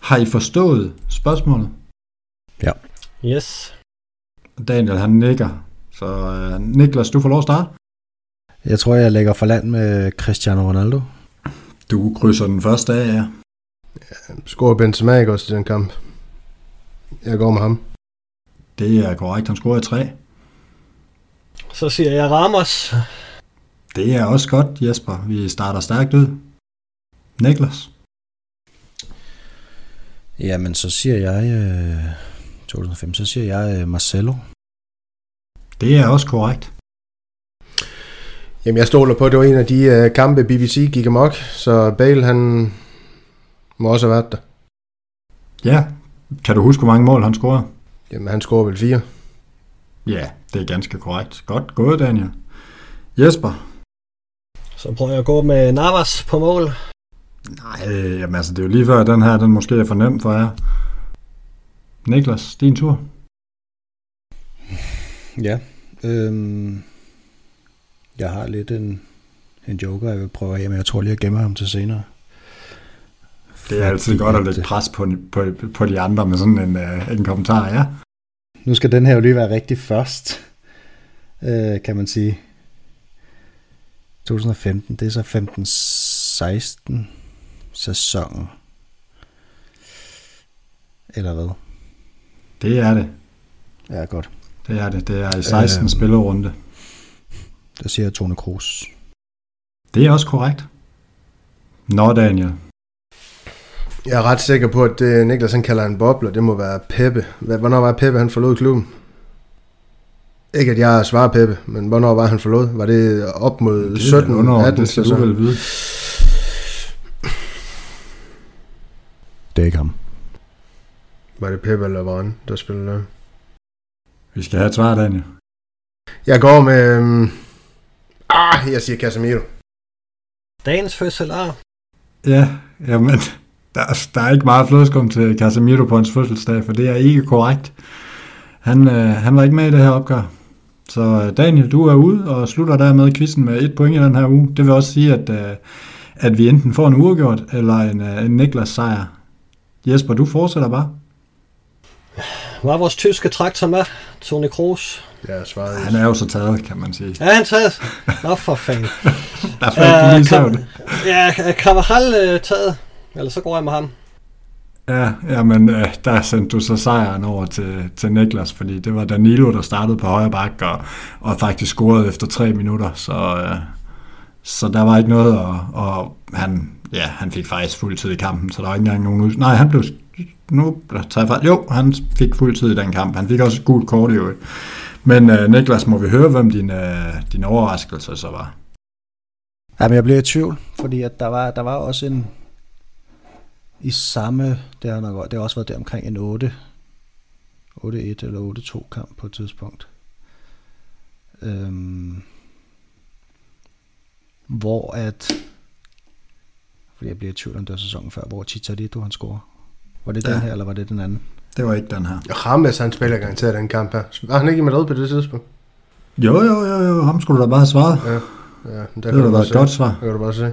Har I forstået spørgsmålet? Ja. Yes. Daniel, han nikker. Så øh, Niklas, du får lov at starte. Jeg tror, jeg lægger for land med Cristiano Ronaldo. Du krydser den første af, ja. Scorer Benzema ikke også i den kamp? Jeg går med ham. Det er korrekt, han scorede tre. Så siger jeg Ramos. Det er også godt, Jesper. Vi starter stærkt ud. Niklas? Jamen, så siger jeg... Øh, 2005, så siger jeg øh, Marcelo. Det er også korrekt. Jamen, jeg stoler på, at det var en af de uh, kampe, BBC gik amok, så Bale, han må også have været der. Ja. Kan du huske, hvor mange mål han scorede? Jamen, han scorer vel fire. Ja, det er ganske korrekt. Godt gået, Daniel. Jesper? Så prøver jeg at gå med Navas på mål. Nej, jamen altså, det er jo lige før, at den her, den måske er for nem for jer. Niklas, din tur. Ja. Øhm, jeg har lidt en, en joker, jeg vil prøve af, men jeg tror lige at gemme ham til senere. Det er altid godt at lægge pres på, på, på de andre med sådan en, uh, en kommentar, ja. Nu skal den her jo lige være rigtig først, øh, kan man sige. 2015, det er så 15-16 sæsonen. Eller hvad? Det er det. Ja, godt. Det er det. Det er i 16 øhm, spillerunde. Der siger Tone Kroos. Det er også korrekt. Nå, Daniel. Jeg er ret sikker på, at det Niklas han kalder en bobler, det må være Peppe. Hvornår var Peppe, han forlod klubben? Ikke at jeg svarer Peppe, men hvornår var han forlod? Var det op mod det 17, under, 18 det skal du vel vide. Det er ikke ham. Var det Peppe eller Varane, der spillede der? Vi skal have et svar, Daniel. Jeg går med... Um... Ah, jeg siger Casemiro. Dagens fødselar. Ja, jamen, der, der er ikke meget flødeskum til Casemiro på hans fødselsdag, for det er ikke korrekt. Han, øh, han var ikke med i det her opgør. Så øh, Daniel, du er ude og slutter dermed quizzen med et point i den her uge. Det vil også sige, at, øh, at vi enten får en uafgjort eller en, øh, en Niklas sejr. Jesper, du fortsætter bare. Var vores tyske traktor med? Tony Kroos. Ja, svaret. Han er jo så taget, kan man sige. Ja, han taget. Nå, for fanden. der faldt uh, lige søvn. Ja, Carvajal uh, taget. Eller så går jeg med ham. Ja, jamen, øh, der sendte du så sejren over til, til Niklas, fordi det var Danilo, der startede på højre bak og, og faktisk scorede efter tre minutter, så, øh, så der var ikke noget, og, og han, ja, han fik faktisk fuld tid i kampen, så der var ikke engang nogen ud. Nej, han blev, nu tager jeg Jo, han fik fuld tid i den kamp. Han fik også et gult kort i øvrigt. Men øh, Niklas, må vi høre, hvem din, øh, din overraskelse så var? Jamen, jeg blev i tvivl, fordi at der, var, der var også en, i samme, det har, nok, det har også været der omkring en 8, 8-1 eller 8-2 kamp på et tidspunkt. Øhm, hvor at, fordi jeg bliver i tvivl om det var sæsonen før, hvor Chicharito han scorer. Var det ja. den her, eller var det den anden? Det var ikke den her. Rames, han spiller garanteret den kamp her. Var han ikke i Madrid på det tidspunkt? Jo, jo, jo, jo. Ham skulle du da bare have svaret. Ja, ja der det var da et godt svar. Det kan du bare se.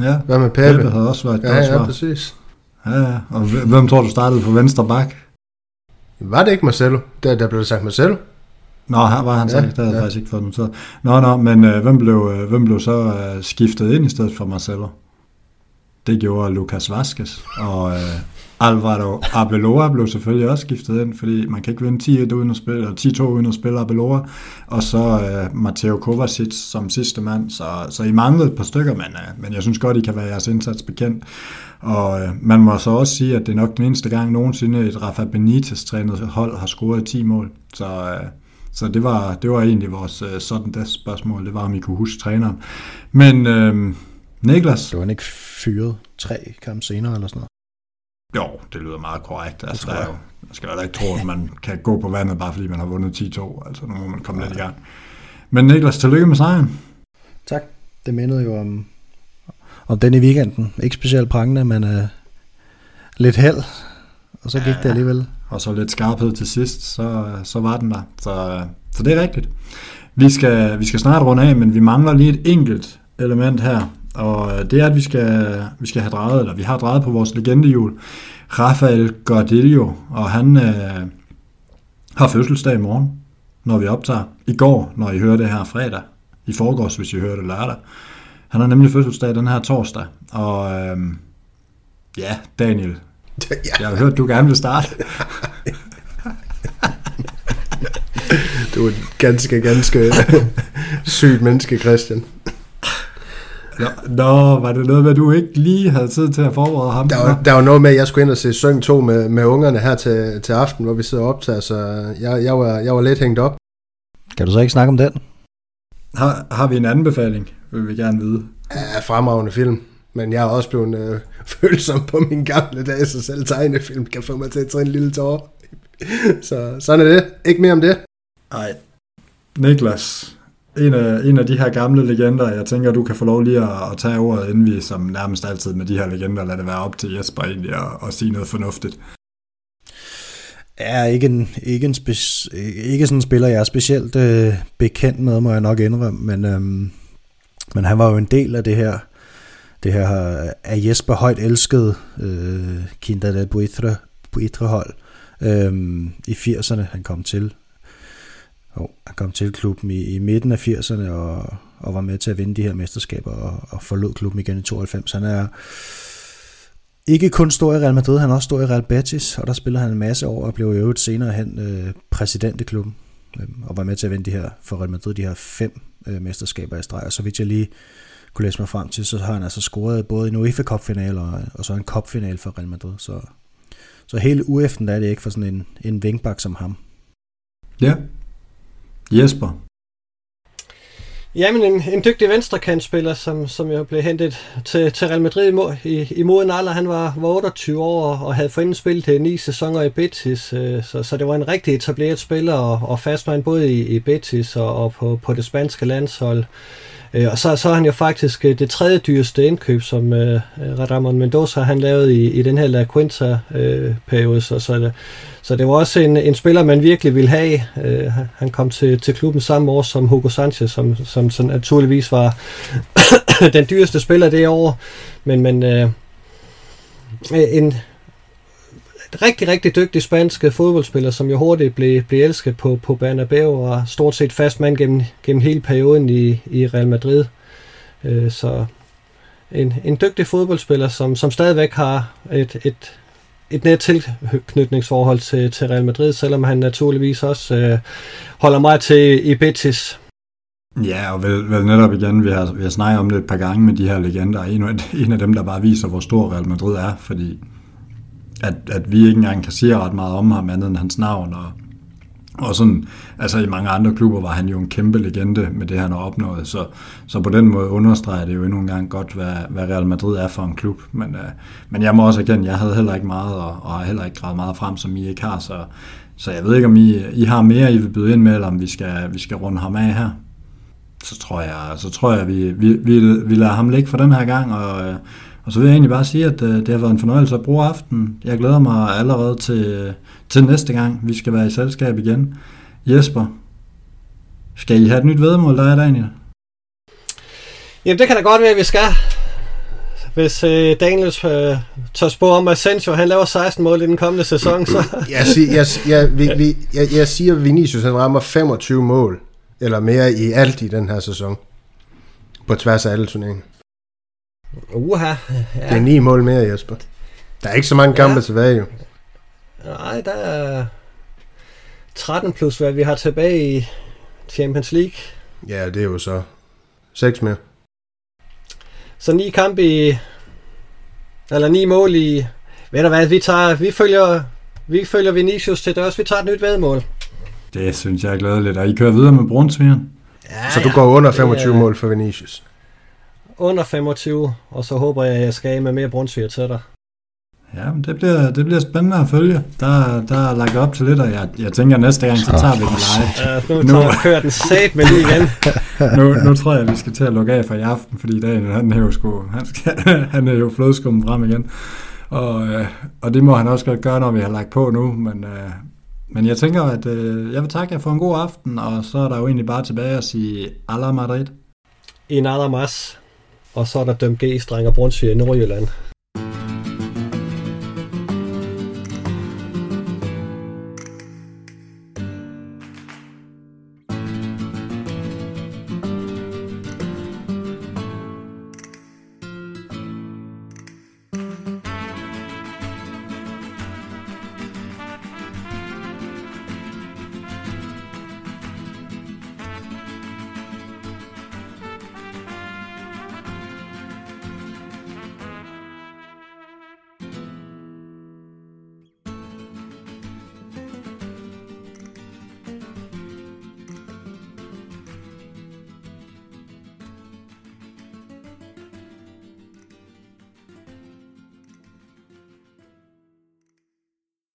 Ja, Hvad med Peppe? Peppe havde også været et ja, ja. Ja, præcis. Ja, ja. Og hvem tror du startede på venstre bak? Var det ikke Marcelo? Der, der blev det sagt Marcelo. Nå, her var han Ja, ikke. Det havde jeg ja. faktisk ikke fået noteret. Nå, nå, men øh, hvem, blev, øh, hvem blev så øh, skiftet ind i stedet for Marcelo? Det gjorde Lucas Vazquez, og øh, Alvaro Arbeloa blev selvfølgelig også skiftet ind, fordi man kan ikke vinde 10-1 uden at spille, eller 10-2 uden at spille Arbeloa, og så øh, Matteo Kovacic som sidste mand, så, så I manglede et par stykker, men, øh, men jeg synes godt, I kan være jeres indsats bekendt. Og øh, man må så også sige, at det er nok den eneste gang nogensinde et Rafa Benitez-trænet hold har scoret 10 mål, så... Øh, så det var, det var egentlig vores øh, sådan der spørgsmål, det var, om I kunne huske træneren. Men øh, Niklas? Det var han ikke fyret tre kampe senere eller sådan noget. Jo, det lyder meget korrekt. Altså, der, er jo, man skal jo ikke tro, at man kan gå på vandet, bare fordi man har vundet 10-2. Altså, nu må man komme ja. lidt i gang. Men Niklas, tillykke med sejren. Tak. Det mindede jo om, om den i weekenden. Ikke specielt prangende, men uh, lidt held. Og så gik ja, det alligevel. Og så lidt skarphed til sidst, så, så var den der. Så, så det er rigtigt. Vi skal, vi skal snart runde af, men vi mangler lige et enkelt element her. Og det er, at vi skal, vi skal have drejet, eller vi har drejet på vores legendehjul, Rafael Gordillo, og han øh, har fødselsdag i morgen, når vi optager. I går, når I hører det her fredag. I forgårs, hvis I hører det lørdag. Han har nemlig fødselsdag den her torsdag. Og øh, ja, Daniel, ja. jeg har hørt, du gerne vil starte. du er et ganske, ganske sygt menneske, Christian. Nå, nå, var det noget med, at du ikke lige havde tid til at forberede ham? Der var, der var noget med, at jeg skulle ind og se Søng 2 med, med ungerne her til, til aften, hvor vi sidder og optager, så jeg, jeg, var, jeg var lidt hængt op. Kan du så ikke snakke om den? Har, har vi en anden befaling, vil vi gerne vide? Ja, fremragende film. Men jeg er også blevet øh, følsom på min gamle dage, så selv tegnefilm kan få mig til at tage en lille tår. så sådan er det. Ikke mere om det. Nej. Niklas, en af, en af de her gamle legender, jeg tænker, du kan få lov lige at, at tage ordet, inden vi som nærmest altid med de her legender, lader det være op til Jesper egentlig at, at sige noget fornuftigt. Er ikke en, ikke en spes, ikke sådan en spiller, jeg er specielt øh, bekendt med, må jeg nok indrømme, men, øhm, men han var jo en del af det her, det her af Jesper højt elskede øh, Kinder del Buitre, Buitre hold øh, i 80'erne. Han kom til kom til klubben i, i midten af 80'erne og, og var med til at vinde de her mesterskaber og, og forlod klubben igen i 92. Han er ikke kun stor i Real Madrid, han er også stor i Real Betis, og der spiller han en masse år og blev i øvrigt senere hen øh, præsident i klubben øh, og var med til at vinde de her, for Real Madrid de her fem øh, mesterskaber i streg. Og så vidt jeg lige kunne læse mig frem til, så har han altså scoret både en UEFA Cup og, og så en Cup for Real Madrid. Så, så hele UF'en der er det ikke for sådan en, en vingbak som ham. Ja, Jesper? Jamen, en, en dygtig venstrekantspiller, som, som jo blev hentet til, til Real Madrid i, i, i moden alder. Han var, var 28 år og havde forinden spillet ni sæsoner i Betis, øh, så, så det var en rigtig etableret spiller og, og fastmand både i, i Betis og, og på, på det spanske landshold. Øh, Øh, og så, så er han jo faktisk øh, det tredje dyreste indkøb, som øh, øh Radamon Mendoza han lavede i, i den her La Quinta-periode. Øh, så, så, det, så det var også en, en spiller, man virkelig ville have. Øh, han kom til, til klubben samme år som Hugo Sanchez, som, som, som naturligvis var den dyreste spiller det år. Men, men øh, en, rigtig, rigtig dygtig spansk fodboldspiller, som jo hurtigt blev, blev elsket på, på Bernabeu og stort set fast mand gennem, gennem hele perioden i, i Real Madrid. Øh, så en, en dygtig fodboldspiller, som, som stadigvæk har et, et, et net tilknytningsforhold til, til Real Madrid, selvom han naturligvis også øh, holder meget til i Betis. Ja, og vel, vel netop igen, vi har, vi har snakket om det et par gange med de her legender. En, en af dem, der bare viser, hvor stor Real Madrid er, fordi at, at vi ikke engang kan sige ret meget om ham andet end hans navn. Og, og sådan, altså i mange andre klubber var han jo en kæmpe legende med det, han har opnået. Så, så på den måde understreger det jo endnu en gang godt, hvad, hvad Real Madrid er for en klub. Men, øh, men jeg må også igen, jeg havde heller ikke meget, og, og har heller ikke gravet meget frem, som I ikke har. Så, så jeg ved ikke, om I, I har mere, I vil byde ind med, eller om vi skal, vi skal runde ham af her. Så tror jeg, så tror jeg vi, vi, vi, vi lader ham ligge for den her gang, og, øh, og så vil jeg egentlig bare sige, at øh, det har været en fornøjelse at bruge aften. Jeg glæder mig allerede til, til næste gang, vi skal være i selskab igen. Jesper, skal I have et nyt vedmål, der er Daniel? Jamen, det kan da godt være, at vi skal. Hvis øh, Daniels øh, tør spå om, at Asensio han laver 16 mål i den kommende sæson, så... jeg, siger, jeg, jeg, vi, vi, jeg, jeg siger, at Vinicius han rammer 25 mål, eller mere i alt i den her sæson. På tværs af alle turneringer. Uha. Ja. Det er ni mål mere, Jesper. Der er ikke så mange kampe ja. tilbage, jo. Nej, der er 13 plus, hvad vi har tilbage i Champions League. Ja, det er jo så 6 mere. Så ni kampe i... Eller ni mål i... Ved du hvad, vi tager... Vi følger, vi følger Vinicius til dørs. Vi tager et nyt vedmål. Det synes jeg er glædeligt. Og I kører videre med Brunsvigen? Ja, så du går under 25 ja. mål for Vinicius? Under 25, og så håber jeg, at jeg skal af med mere brunsviger til dig. Ja, men det bliver, det bliver spændende at følge. Der, der er lagt op til lidt, og jeg, jeg tænker, næste gang, så tager vi den live. Ja, nu, nu. Tager, kører den sat med lige igen. nu, nu tror jeg, at vi skal til at lukke af for i aften, fordi Daniel, han er jo, sgu, han, skal, han er jo flødeskummen frem igen. Og, øh, og det må han også godt gøre, når vi har lagt på nu, men, øh, men jeg tænker, at øh, jeg vil takke jer for en god aften, og så er der jo egentlig bare tilbage at sige Alla Madrid. En Alamas, og så er der dømt G-streng og Brunsvig i Nordjylland.